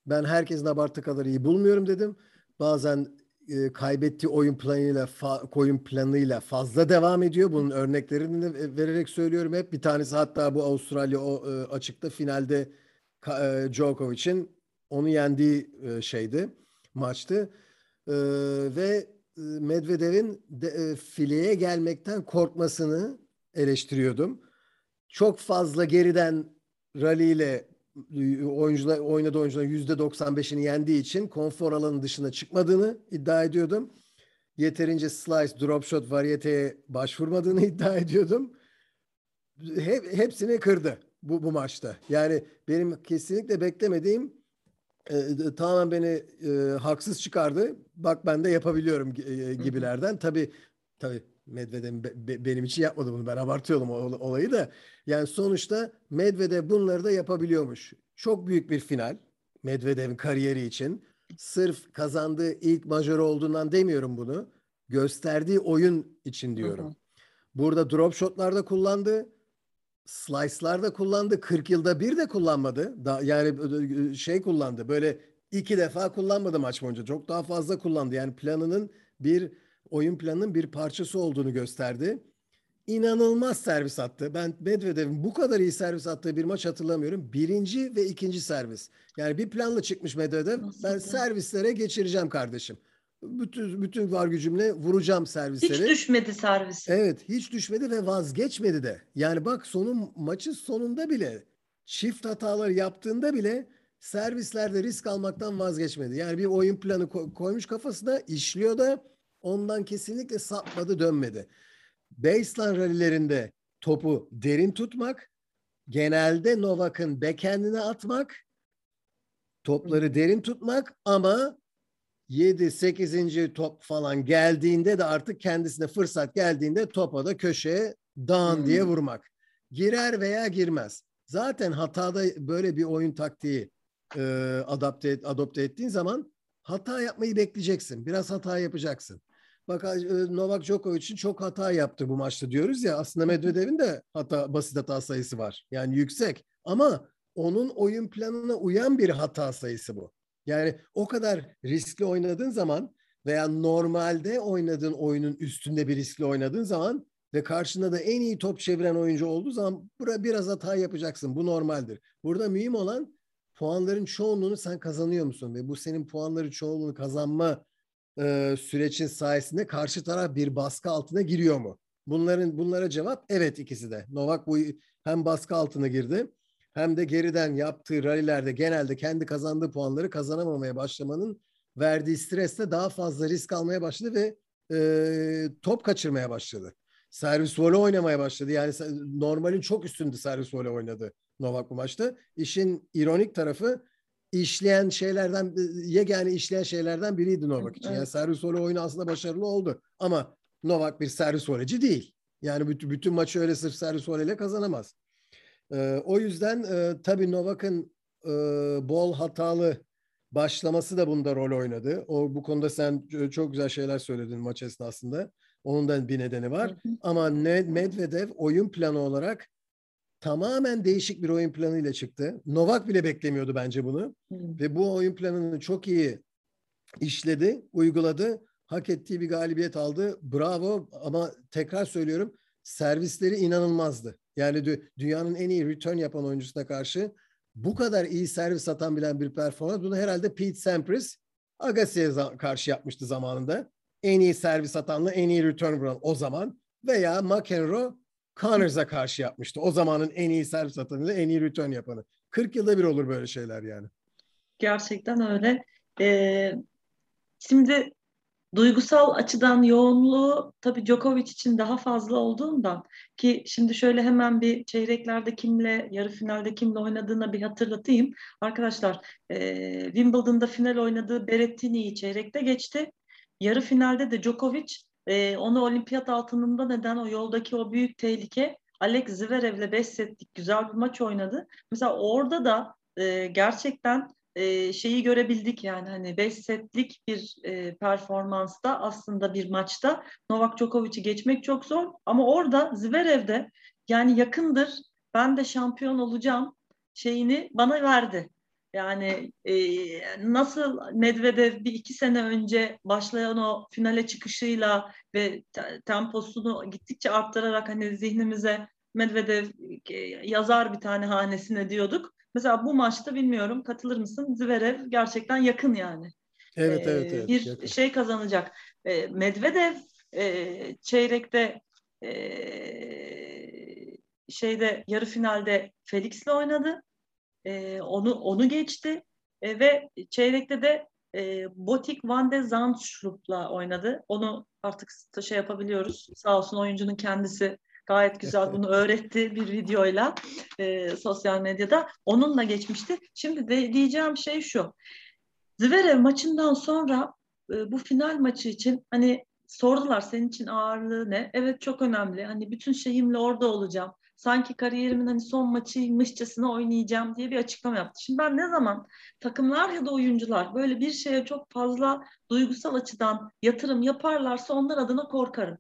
ben herkesin abartı kadar iyi bulmuyorum dedim. Bazen e, kaybettiği oyun planıyla fa, oyun planıyla fazla devam ediyor. Bunun örneklerini vererek söylüyorum hep. Bir tanesi hatta bu Avustralya o e, açıkta finalde e, Djokovic'in onu yendiği e, şeydi, maçtı. E, ve Medvedev'in de, e, fileye gelmekten korkmasını eleştiriyordum. Çok fazla geriden rally ile e, oyuncular oynadığı oyuncuların yüzde 95'ini yendiği için konfor alanının dışına çıkmadığını iddia ediyordum. Yeterince slice, drop shot variyeteye başvurmadığını iddia ediyordum. Hep, hepsini kırdı bu, bu maçta. Yani benim kesinlikle beklemediğim e, tamamen beni e, haksız çıkardı. Bak ben de yapabiliyorum e, gibilerden. Tabii tabii Medvedev be, benim için yapmadı bunu. Ben abartıyorum o, olayı da. Yani sonuçta Medvedev bunları da yapabiliyormuş. Çok büyük bir final Medvedev'in kariyeri için. Sırf kazandığı ilk majör olduğundan demiyorum bunu. Gösterdiği oyun için diyorum. Hı hı. Burada drop shotlarda kullandı. Slice'larda kullandı. 40 yılda bir de kullanmadı. Da, yani şey kullandı. Böyle iki defa kullanmadı maç boyunca. Çok daha fazla kullandı. Yani planının bir oyun planının bir parçası olduğunu gösterdi. İnanılmaz servis attı. Ben Medvedev'in bu kadar iyi servis attığı bir maç hatırlamıyorum. Birinci ve ikinci servis. Yani bir planla çıkmış Medvedev. Nasıl ben servislere geçireceğim kardeşim bütün bütün var gücümle vuracağım servisleri. Hiç düşmedi servis. Evet, hiç düşmedi ve vazgeçmedi de. Yani bak sonun maçın sonunda bile çift hatalar yaptığında bile servislerde risk almaktan vazgeçmedi. Yani bir oyun planı koymuş kafasına, işliyor da ondan kesinlikle sapmadı, dönmedi. Baseline rallilerinde topu derin tutmak, genelde Novak'ın backhand'ine atmak, topları derin tutmak ama 7 8. top falan geldiğinde de artık kendisine fırsat geldiğinde topa da köşeye dağın hmm. diye vurmak. Girer veya girmez. Zaten hatada böyle bir oyun taktiği e, adapte et, adopte ettiğin zaman hata yapmayı bekleyeceksin. Biraz hata yapacaksın. Bak e, Novak Djokovic için çok hata yaptı bu maçta diyoruz ya. Aslında Medvedev'in de hata basit hata sayısı var. Yani yüksek. Ama onun oyun planına uyan bir hata sayısı bu. Yani o kadar riskli oynadığın zaman veya normalde oynadığın oyunun üstünde bir riskli oynadığın zaman ve karşında da en iyi top çeviren oyuncu olduğu zaman bura biraz hata yapacaksın. Bu normaldir. Burada mühim olan puanların çoğunluğunu sen kazanıyor musun? Ve bu senin puanları çoğunluğunu kazanma e, sürecin sayesinde karşı taraf bir baskı altına giriyor mu? Bunların bunlara cevap evet ikisi de. Novak bu hem baskı altına girdi hem de geriden yaptığı rallilerde genelde kendi kazandığı puanları kazanamamaya başlamanın verdiği stresle daha fazla risk almaya başladı ve e, top kaçırmaya başladı. Servis voley oynamaya başladı. Yani normalin çok üstünde servis voley oynadı Novak bu maçta. İşin ironik tarafı işleyen şeylerden yegane işleyen şeylerden biriydi Novak için. Yani servis voley oyunu aslında başarılı oldu. Ama Novak bir servis voleyci değil. Yani bütün, bütün maçı öyle sırf servis voleyle kazanamaz. E, o yüzden e, tabii Novak'ın e, bol hatalı başlaması da bunda rol oynadı. O bu konuda sen çok güzel şeyler söyledin maç esnasında. Onun da bir nedeni var. Ama Medvedev oyun planı olarak tamamen değişik bir oyun planıyla çıktı. Novak bile beklemiyordu bence bunu. Ve bu oyun planını çok iyi işledi, uyguladı. Hak ettiği bir galibiyet aldı. Bravo ama tekrar söylüyorum servisleri inanılmazdı. Yani dünyanın en iyi return yapan oyuncusuna karşı bu kadar iyi servis atan bilen bir performans. Bunu herhalde Pete Sampras Agassi'ye karşı yapmıştı zamanında. En iyi servis atanla en iyi return vuran o zaman. Veya McEnroe Connors'a karşı yapmıştı. O zamanın en iyi servis atanıyla en iyi return yapanı. 40 yılda bir olur böyle şeyler yani. Gerçekten öyle. Ee, şimdi duygusal açıdan yoğunluğu tabii Djokovic için daha fazla olduğundan ki şimdi şöyle hemen bir çeyreklerde kimle, yarı finalde kimle oynadığına bir hatırlatayım. Arkadaşlar e, Wimbledon'da final oynadığı Berrettini'yi çeyrekte geçti. Yarı finalde de Djokovic e, onu olimpiyat altınında neden o yoldaki o büyük tehlike Alex Zverev'le 5 setlik güzel bir maç oynadı. Mesela orada da e, gerçekten şeyi görebildik yani hani 5 setlik bir e, performansta aslında bir maçta Novak Djokovic'i geçmek çok zor ama orada Zverev'de yani yakındır ben de şampiyon olacağım şeyini bana verdi. Yani e, nasıl Medvedev bir iki sene önce başlayan o finale çıkışıyla ve temposunu gittikçe arttırarak hani zihnimize Medvedev e, yazar bir tane hanesine diyorduk. Mesela bu maçta bilmiyorum katılır mısın? Zverev gerçekten yakın yani. Evet, ee, evet, evet. Bir yakın. şey kazanacak. Ee, Medvedev e, çeyrekte e, şeyde yarı finalde Felix'le oynadı. E, onu onu geçti e, ve çeyrekte de e, Botik Van de Zandschulp'la oynadı. Onu artık şey yapabiliyoruz. Sağ olsun oyuncunun kendisi Gayet güzel bunu öğretti bir videoyla e, sosyal medyada. Onunla geçmişti. Şimdi de diyeceğim şey şu. Zverev maçından sonra e, bu final maçı için hani sordular senin için ağırlığı ne? Evet çok önemli. Hani bütün şeyimle orada olacağım. Sanki kariyerimin hani son maçıymışçasına oynayacağım diye bir açıklama yaptı. Şimdi ben ne zaman takımlar ya da oyuncular böyle bir şeye çok fazla duygusal açıdan yatırım yaparlarsa onlar adına korkarım.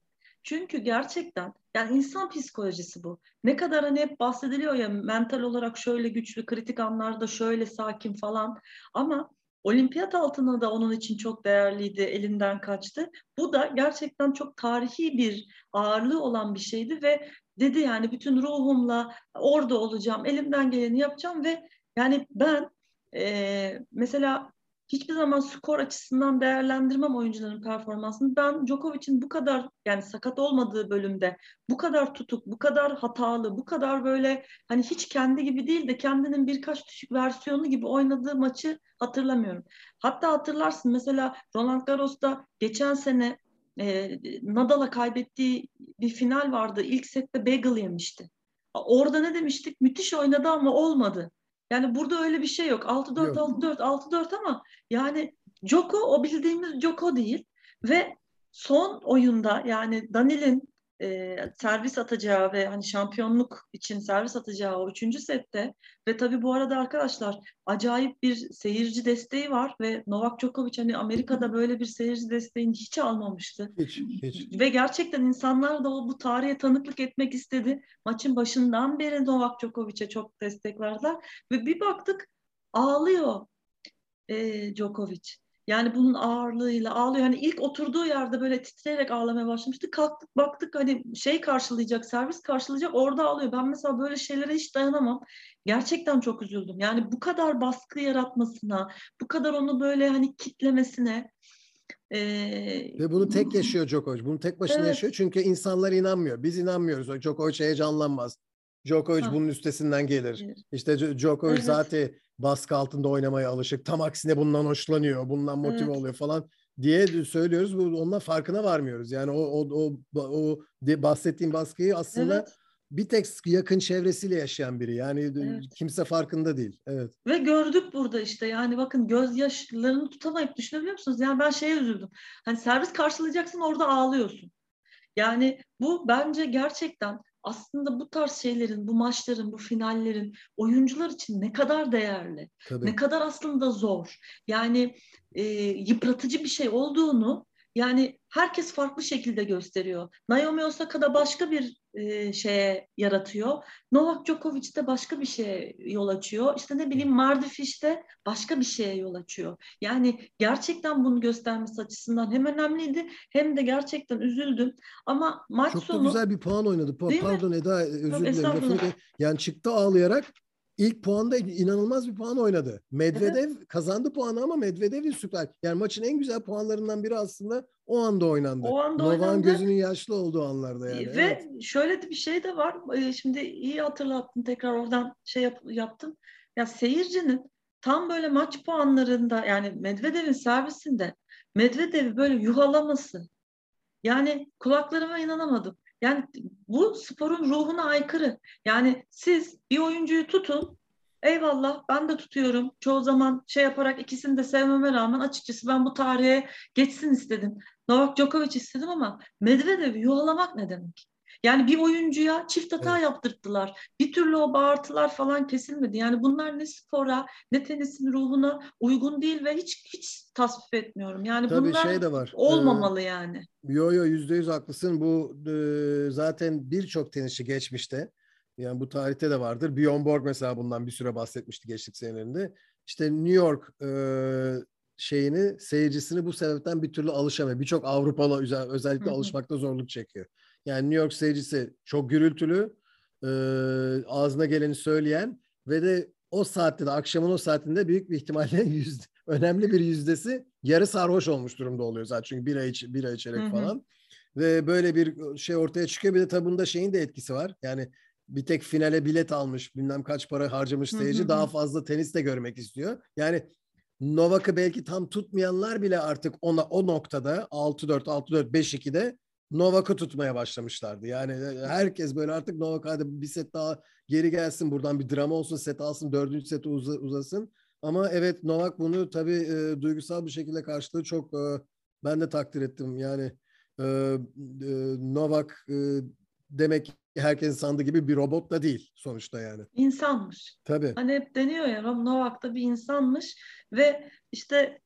Çünkü gerçekten yani insan psikolojisi bu. Ne kadar hani hep bahsediliyor ya mental olarak şöyle güçlü, kritik anlarda şöyle sakin falan. Ama olimpiyat altına da onun için çok değerliydi, elinden kaçtı. Bu da gerçekten çok tarihi bir ağırlığı olan bir şeydi ve dedi yani bütün ruhumla orada olacağım, elimden geleni yapacağım ve yani ben e, mesela hiçbir zaman skor açısından değerlendirmem oyuncuların performansını. Ben Djokovic'in bu kadar yani sakat olmadığı bölümde bu kadar tutuk, bu kadar hatalı, bu kadar böyle hani hiç kendi gibi değil de kendinin birkaç düşük versiyonu gibi oynadığı maçı hatırlamıyorum. Hatta hatırlarsın mesela Roland Garros'ta geçen sene e, Nadal'a kaybettiği bir final vardı. İlk sette bagel yemişti. Orada ne demiştik? Müthiş oynadı ama olmadı. Yani burada öyle bir şey yok. 6-4, 6-4, 6-4 ama yani Joko o bildiğimiz Joko değil. Ve son oyunda yani Danil'in e, servis atacağı ve hani şampiyonluk için servis atacağı o üçüncü sette ve tabii bu arada arkadaşlar acayip bir seyirci desteği var ve Novak Djokovic hani Amerika'da böyle bir seyirci desteğini hiç almamıştı. Hiç, hiç. Ve gerçekten insanlar da o bu tarihe tanıklık etmek istedi. Maçın başından beri Novak Djokovic'e çok destek verdiler ve bir baktık ağlıyor e, Djokovic. Yani bunun ağırlığıyla ağlıyor. Hani ilk oturduğu yerde böyle titreyerek ağlamaya başlamıştı. Kalktık baktık hani şey karşılayacak, servis karşılayacak orada ağlıyor. Ben mesela böyle şeylere hiç dayanamam. Gerçekten çok üzüldüm. Yani bu kadar baskı yaratmasına, bu kadar onu böyle hani kitlemesine ee, Ve bunu tek yaşıyor Djokovic. Bunu tek başına evet. yaşıyor çünkü insanlar inanmıyor. Biz inanmıyoruz. Djokovic heyecanlanmaz. Djokovic ha. bunun üstesinden gelir. Evet. İşte Djokovic evet. zaten baskı altında oynamaya alışık. Tam aksine bundan hoşlanıyor, bundan motive evet. oluyor falan diye söylüyoruz. Bu onunla farkına varmıyoruz. Yani o o o, o bahsettiğim baskıyı aslında evet. bir tek yakın çevresiyle yaşayan biri. Yani evet. kimse farkında değil. Evet. Ve gördük burada işte yani bakın gözyaşlarını tutamayıp düşünebiliyor musunuz? Yani ben şeye üzüldüm. Hani servis karşılayacaksın orada ağlıyorsun. Yani bu bence gerçekten aslında bu tarz şeylerin, bu maçların, bu finallerin oyuncular için ne kadar değerli, Tabii. ne kadar aslında zor. Yani e, yıpratıcı bir şey olduğunu yani herkes farklı şekilde gösteriyor. Naomi Osaka da başka bir e, şeye yaratıyor. Novak Djokovic de başka bir şeye yol açıyor. İşte ne bileyim Mardi de başka bir şeye yol açıyor. Yani gerçekten bunu göstermesi açısından hem önemliydi hem de gerçekten üzüldüm. Ama maç Çok sonu... Çok güzel bir puan oynadı. Pa- pardon mi? Eda özür dilerim. Yani çıktı ağlayarak İlk puanda inanılmaz bir puan oynadı. Medvedev evet. kazandı puanı ama Medvedev'in süper. Yani maçın en güzel puanlarından biri aslında o anda oynandı. O anda Novak'ın gözünün yaşlı olduğu anlarda yani. Ve evet. şöyle bir şey de var. Ee, şimdi iyi hatırlattın tekrar oradan şey yap, yaptım. Ya seyircinin tam böyle maç puanlarında yani Medvedev'in servisinde Medvedev'i böyle yuhalaması. Yani kulaklarıma inanamadım. Yani bu sporun ruhuna aykırı. Yani siz bir oyuncuyu tutun, eyvallah ben de tutuyorum. Çoğu zaman şey yaparak ikisini de sevmeme rağmen açıkçası ben bu tarihe geçsin istedim. Novak Djokovic istedim ama Medvedev'i yuhalamak ne demek? Yani bir oyuncuya çift hata evet. yaptırttılar. Bir türlü o bağırtılar falan kesilmedi. Yani bunlar ne spora ne tenisin ruhuna uygun değil ve hiç hiç tasvip etmiyorum. Yani Tabii bunlar şey de var. olmamalı ee, yani. Yo yo yüzde yüz haklısın. Bu e, zaten birçok tenisçi geçmişte yani bu tarihte de vardır. Bjorn Borg mesela bundan bir süre bahsetmişti geçtik senelerinde. İşte New York e, şeyini, seyircisini bu sebepten bir türlü alışamıyor. Birçok Avrupalı özellikle alışmakta zorluk çekiyor. Yani New York seyircisi çok gürültülü, e, ağzına geleni söyleyen ve de o saatte de akşamın o saatinde büyük bir ihtimalle yüzde, önemli bir yüzdesi yarı sarhoş olmuş durumda oluyor zaten. Çünkü bira, iç, bira içerek Hı-hı. falan. Ve böyle bir şey ortaya çıkıyor. Bir de tabi bunda şeyin de etkisi var. Yani bir tek finale bilet almış, bilmem kaç para harcamış seyirci Hı-hı. daha fazla tenis de görmek istiyor. Yani Novak'ı belki tam tutmayanlar bile artık ona o noktada 6-4, 6-4, 5-2'de Novak'ı tutmaya başlamışlardı. Yani e, herkes böyle artık Novak hadi bir set daha geri gelsin buradan bir drama olsun set alsın dördüncü set uz uzasın. Ama evet Novak bunu tabii e, duygusal bir şekilde karşılığı çok e, ben de takdir ettim. Yani e, e, Novak e, demek herkesin sandığı gibi bir robot da değil sonuçta yani. İnsanmış. Tabii. Hani hep deniyor ya Novak da bir insanmış ve işte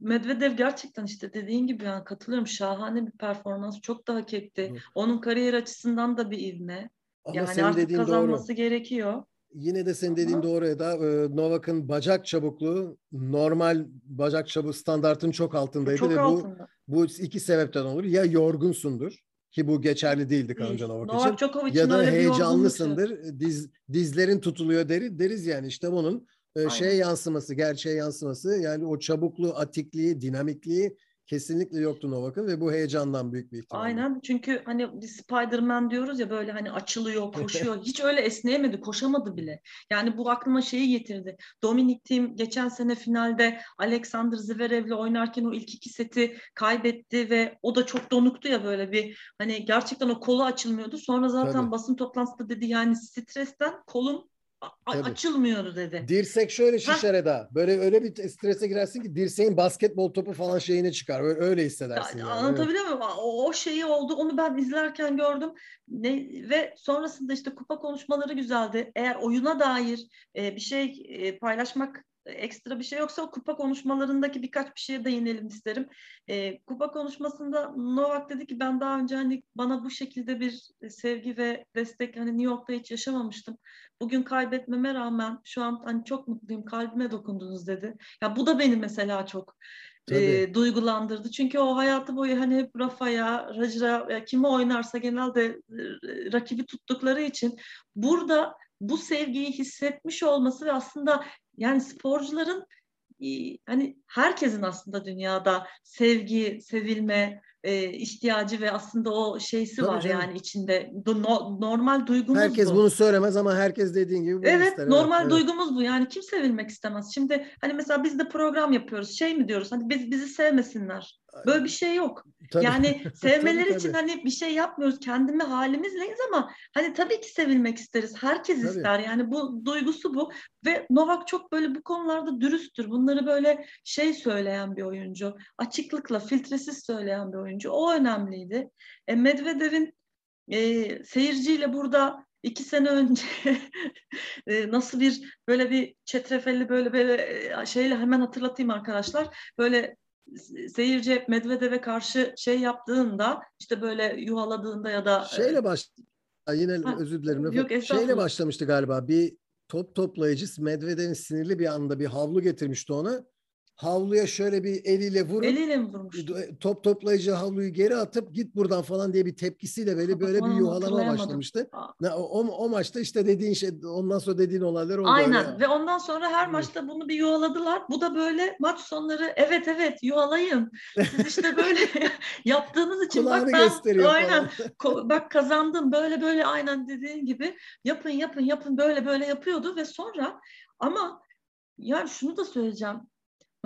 Medvedev gerçekten işte dediğin gibi yani katılıyorum şahane bir performans çok da hak etti. Onun kariyer açısından da bir ivme. Ama yani artık kazanması doğru. gerekiyor. Yine de senin dediğin Ama... doğru Eda. Novak'ın bacak çabukluğu normal bacak çabuk standartın çok altındaydı çok ve altında. bu bu iki sebepten olur. Ya yorgunsundur ki bu geçerli değildi Kanca Novak için. Novak Djokovic'in ya da heyecanlısındır. Diz, dizlerin tutuluyor deri, deriz yani işte bunun e, şeye yansıması, gerçeğe yansıması yani o çabukluğu, atikliği, dinamikliği kesinlikle yoktu Novak'ın ve bu heyecandan büyük bir ihtimal. Aynen çünkü hani Spider-Man diyoruz ya böyle hani açılıyor, koşuyor. Hiç öyle esneyemedi, koşamadı bile. Yani bu aklıma şeyi getirdi. Dominic Thiem geçen sene finalde Alexander Zverev'le oynarken o ilk iki seti kaybetti ve o da çok donuktu ya böyle bir hani gerçekten o kolu açılmıyordu. Sonra zaten Tabii. basın toplantısında dedi yani stresten kolum Tabii. açılmıyor dedi. Dirsek şöyle şişer Eda. Böyle öyle bir strese girersin ki dirseğin basketbol topu falan şeyine çıkar. Öyle, öyle hissedersin. Ya, yani. Anlatabiliyor muyum? O, o şeyi oldu. Onu ben izlerken gördüm. Ne, ve sonrasında işte kupa konuşmaları güzeldi. Eğer oyuna dair e, bir şey e, paylaşmak ekstra bir şey yoksa o kupa konuşmalarındaki birkaç bir şeye değinelim isterim. E, kupa konuşmasında Novak dedi ki ben daha önce hani bana bu şekilde bir sevgi ve destek hani New York'ta hiç yaşamamıştım. Bugün kaybetmeme rağmen şu an hani çok mutluyum kalbime dokundunuz dedi. Ya bu da beni mesela çok e, duygulandırdı. Çünkü o hayatı boyu hani hep Rafa'ya, Rajra, kimi oynarsa genelde e, rakibi tuttukları için burada bu sevgiyi hissetmiş olması ve aslında yani sporcuların hani herkesin aslında dünyada sevgi, sevilme e, ihtiyacı ve aslında o şeysi Tabii var canım. yani içinde. No, normal duygumuz herkes bu. bunu söylemez ama herkes dediğin gibi bunu evet, ister. Normal evet, duygumuz bu. Yani kim sevilmek istemez? Şimdi hani mesela biz de program yapıyoruz. Şey mi diyoruz? Hani biz bizi sevmesinler. Böyle bir şey yok. Tabii. Yani sevmeleri tabii, için tabii. hani bir şey yapmıyoruz. Kendimi halimizleyiz ama hani tabii ki sevilmek isteriz. Herkes tabii. ister. Yani bu duygusu bu. Ve Novak çok böyle bu konularda dürüsttür. Bunları böyle şey söyleyen bir oyuncu. Açıklıkla, filtresiz söyleyen bir oyuncu. O önemliydi. E, Medvedev'in e, seyirciyle burada iki sene önce e, nasıl bir böyle bir çetrefelli böyle böyle e, şeyle hemen hatırlatayım arkadaşlar. Böyle seyirci Medvedev'e karşı şey yaptığında işte böyle yuvaladığında ya da e, şeyle baş yine ha, özür dilerim. Yok, şeyle başlamıştı galiba. Bir top toplayıcı Medvedev'in sinirli bir anda bir havlu getirmişti ona havluya şöyle bir eliyle vurup eliyle mi vurmuş? Top toplayıcı havluyu geri atıp git buradan falan diye bir tepkisiyle böyle böyle bir yuhalama başlamıştı. O, o, o maçta işte dediğin şey ondan sonra dediğin olaylar oldu. Aynen öyle. ve ondan sonra her maçta bunu bir yuhaladılar. Bu da böyle maç sonları evet evet yuhalayın. Siz işte böyle yaptığınız için bak ben aynen bak kazandım böyle böyle aynen dediğin gibi yapın yapın yapın böyle böyle yapıyordu ve sonra ama yani şunu da söyleyeceğim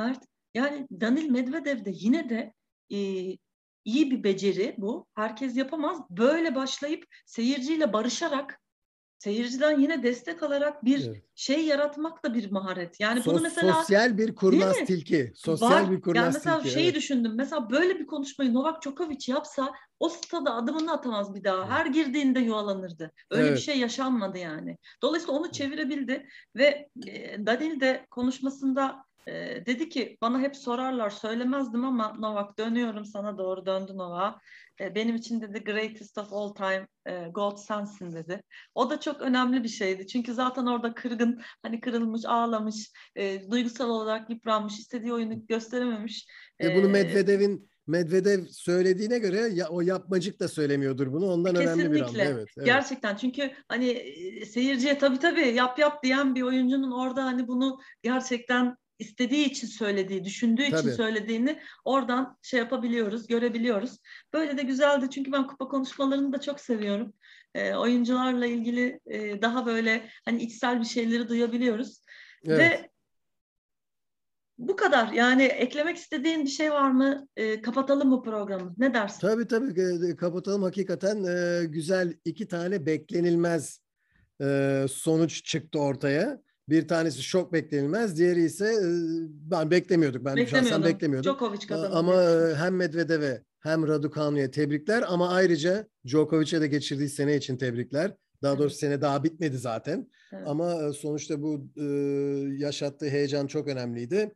Mert. Yani Danil Medvedev de yine de e, iyi bir beceri bu. Herkes yapamaz. Böyle başlayıp seyirciyle barışarak seyirciden yine destek alarak bir evet. şey yaratmak da bir maharet. Yani Sos, bunu mesela sosyal bir kurnaz tilki. Sosyal var. bir kurnaz yani mesela tilki. şeyi evet. düşündüm. Mesela böyle bir konuşmayı Novak Djokovic yapsa o stada adımını atamaz bir daha. Her girdiğinde yuvalanırdı. Öyle evet. bir şey yaşanmadı yani. Dolayısıyla onu çevirebildi ve e, Danil de konuşmasında e, dedi ki bana hep sorarlar söylemezdim ama Novak dönüyorum sana doğru döndü Novak. E, benim için dedi greatest of all time e, gold sensin dedi. O da çok önemli bir şeydi. Çünkü zaten orada kırgın hani kırılmış ağlamış e, duygusal olarak yıpranmış istediği oyunu gösterememiş. Ve bunu Medvedev'in Medvedev söylediğine göre ya, o yapmacık da söylemiyordur bunu. Ondan Kesinlikle. önemli bir anda. Evet, evet. Gerçekten çünkü hani seyirciye tabii tabii yap yap diyen bir oyuncunun orada hani bunu gerçekten istediği için söylediği, düşündüğü Tabii. için söylediğini oradan şey yapabiliyoruz, görebiliyoruz. Böyle de güzeldi çünkü ben kupa konuşmalarını da çok seviyorum. E, oyuncularla ilgili e, daha böyle hani içsel bir şeyleri duyabiliyoruz. Evet. Ve bu kadar. Yani eklemek istediğin bir şey var mı? E, kapatalım mı programı? Ne dersin? Tabii tabii kapatalım. Hakikaten e, güzel iki tane beklenilmez e, sonuç çıktı ortaya. Bir tanesi şok beklenilmez, diğeri ise e, ben beklemiyorduk. Ben şahsen beklemiyordum. Djokovic kazandı. Ama e, hem Medvedev'e hem Raducanu'ya tebrikler ama ayrıca Djokovic'e de geçirdiği sene için tebrikler. Daha doğrusu sene daha bitmedi zaten. Evet. Ama e, sonuçta bu yaşattığı heyecan çok önemliydi.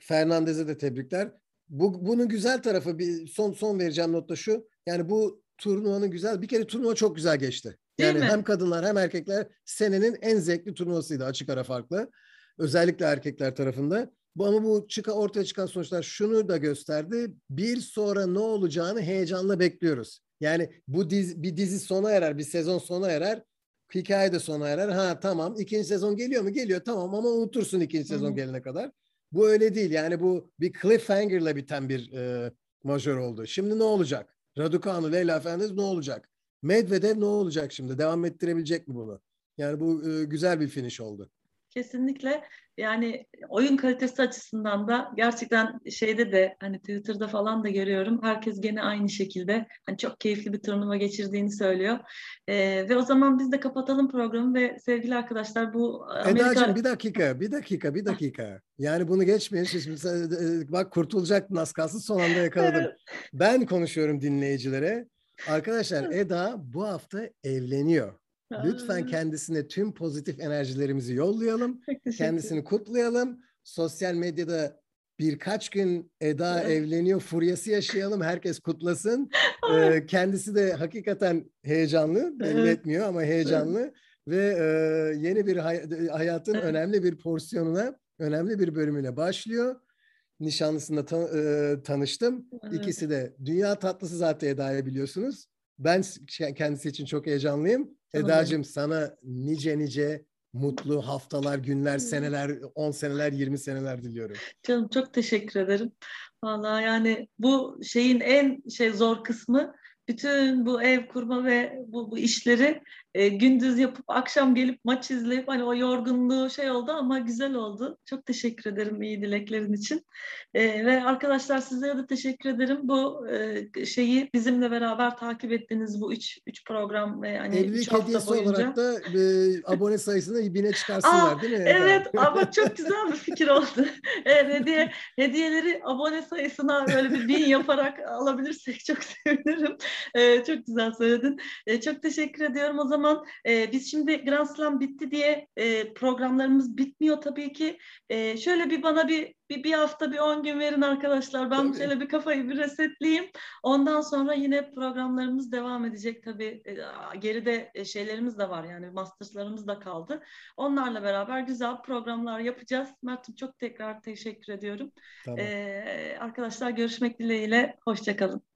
Fernandez'e de tebrikler. Bu, bunun güzel tarafı bir son son vereceğim notta şu. Yani bu turnuvanın güzel bir kere turnuva çok güzel geçti. Yani hem kadınlar hem erkekler senenin en zevkli turnuvasıydı açık ara farklı. Özellikle erkekler tarafında. Bu ama bu çıka ortaya çıkan sonuçlar şunu da gösterdi. Bir sonra ne olacağını heyecanla bekliyoruz. Yani bu dizi, bir dizi sona erer, bir sezon sona erer. Hikaye de sona erer. Ha tamam ikinci sezon geliyor mu? Geliyor tamam ama unutursun ikinci sezon Hı-hı. gelene kadar. Bu öyle değil. Yani bu bir cliffhanger'la biten bir e, majör oldu. Şimdi ne olacak? Raducanu, Leyla Efendimiz ne olacak? Medvedev ne olacak şimdi? Devam ettirebilecek mi bunu? Yani bu e, güzel bir finish oldu. Kesinlikle yani oyun kalitesi açısından da gerçekten şeyde de hani Twitter'da falan da görüyorum. Herkes gene aynı şekilde hani çok keyifli bir turnuva geçirdiğini söylüyor. Ee, ve o zaman biz de kapatalım programı ve sevgili arkadaşlar bu Amerika... Eda'cığım bir dakika, bir dakika, bir dakika. Yani bunu geçmeyin. Şimdi e, bak kurtulacaktın az kalsın son anda yakaladım. ben konuşuyorum dinleyicilere. Arkadaşlar Eda bu hafta evleniyor. Lütfen kendisine tüm pozitif enerjilerimizi yollayalım. Kendisini kutlayalım. Sosyal medyada birkaç gün Eda evleniyor furyası yaşayalım. Herkes kutlasın. Ee, kendisi de hakikaten heyecanlı. Belli etmiyor ama heyecanlı. Ve e, yeni bir hay- hayatın önemli bir porsiyonuna, önemli bir bölümüne başlıyor. Nişanlısında ta- e, tanıştım. İkisi de dünya tatlısı zaten Eda'ya biliyorsunuz. Ben kendisi için çok heyecanlıyım. Eda'cığım sana nice nice mutlu haftalar, günler, seneler, 10 seneler, 20 seneler diliyorum. Canım çok teşekkür ederim. Vallahi yani bu şeyin en şey zor kısmı bütün bu ev kurma ve bu, bu işleri e, gündüz yapıp akşam gelip maç izleyip hani o yorgunluğu şey oldu ama güzel oldu. Çok teşekkür ederim iyi dileklerin için. E, ve arkadaşlar sizlere de teşekkür ederim. Bu e, şeyi bizimle beraber takip ettiğiniz bu üç, üç program ve hani Evlilik üç hafta boyunca. olarak da e, abone sayısını bine çıkarsınlar Aa, değil mi? Evet ama çok güzel bir fikir oldu. evet, hediye, hediyeleri abone sayısına böyle bir bin yaparak alabilirsek çok sevinirim. E, çok güzel söyledin. E, çok teşekkür ediyorum. O zaman e, biz şimdi Grand Slam bitti diye e, programlarımız bitmiyor tabii ki. E, şöyle bir bana bir bir, bir hafta bir on gün verin arkadaşlar. Ben tabii. şöyle bir kafayı bir resetleyeyim. Ondan sonra yine programlarımız devam edecek tabii. E, geride e, şeylerimiz de var yani masterslarımız da kaldı. Onlarla beraber güzel programlar yapacağız. Mert'im çok tekrar teşekkür ediyorum. Tamam. Ee, arkadaşlar görüşmek dileğiyle. Hoşçakalın.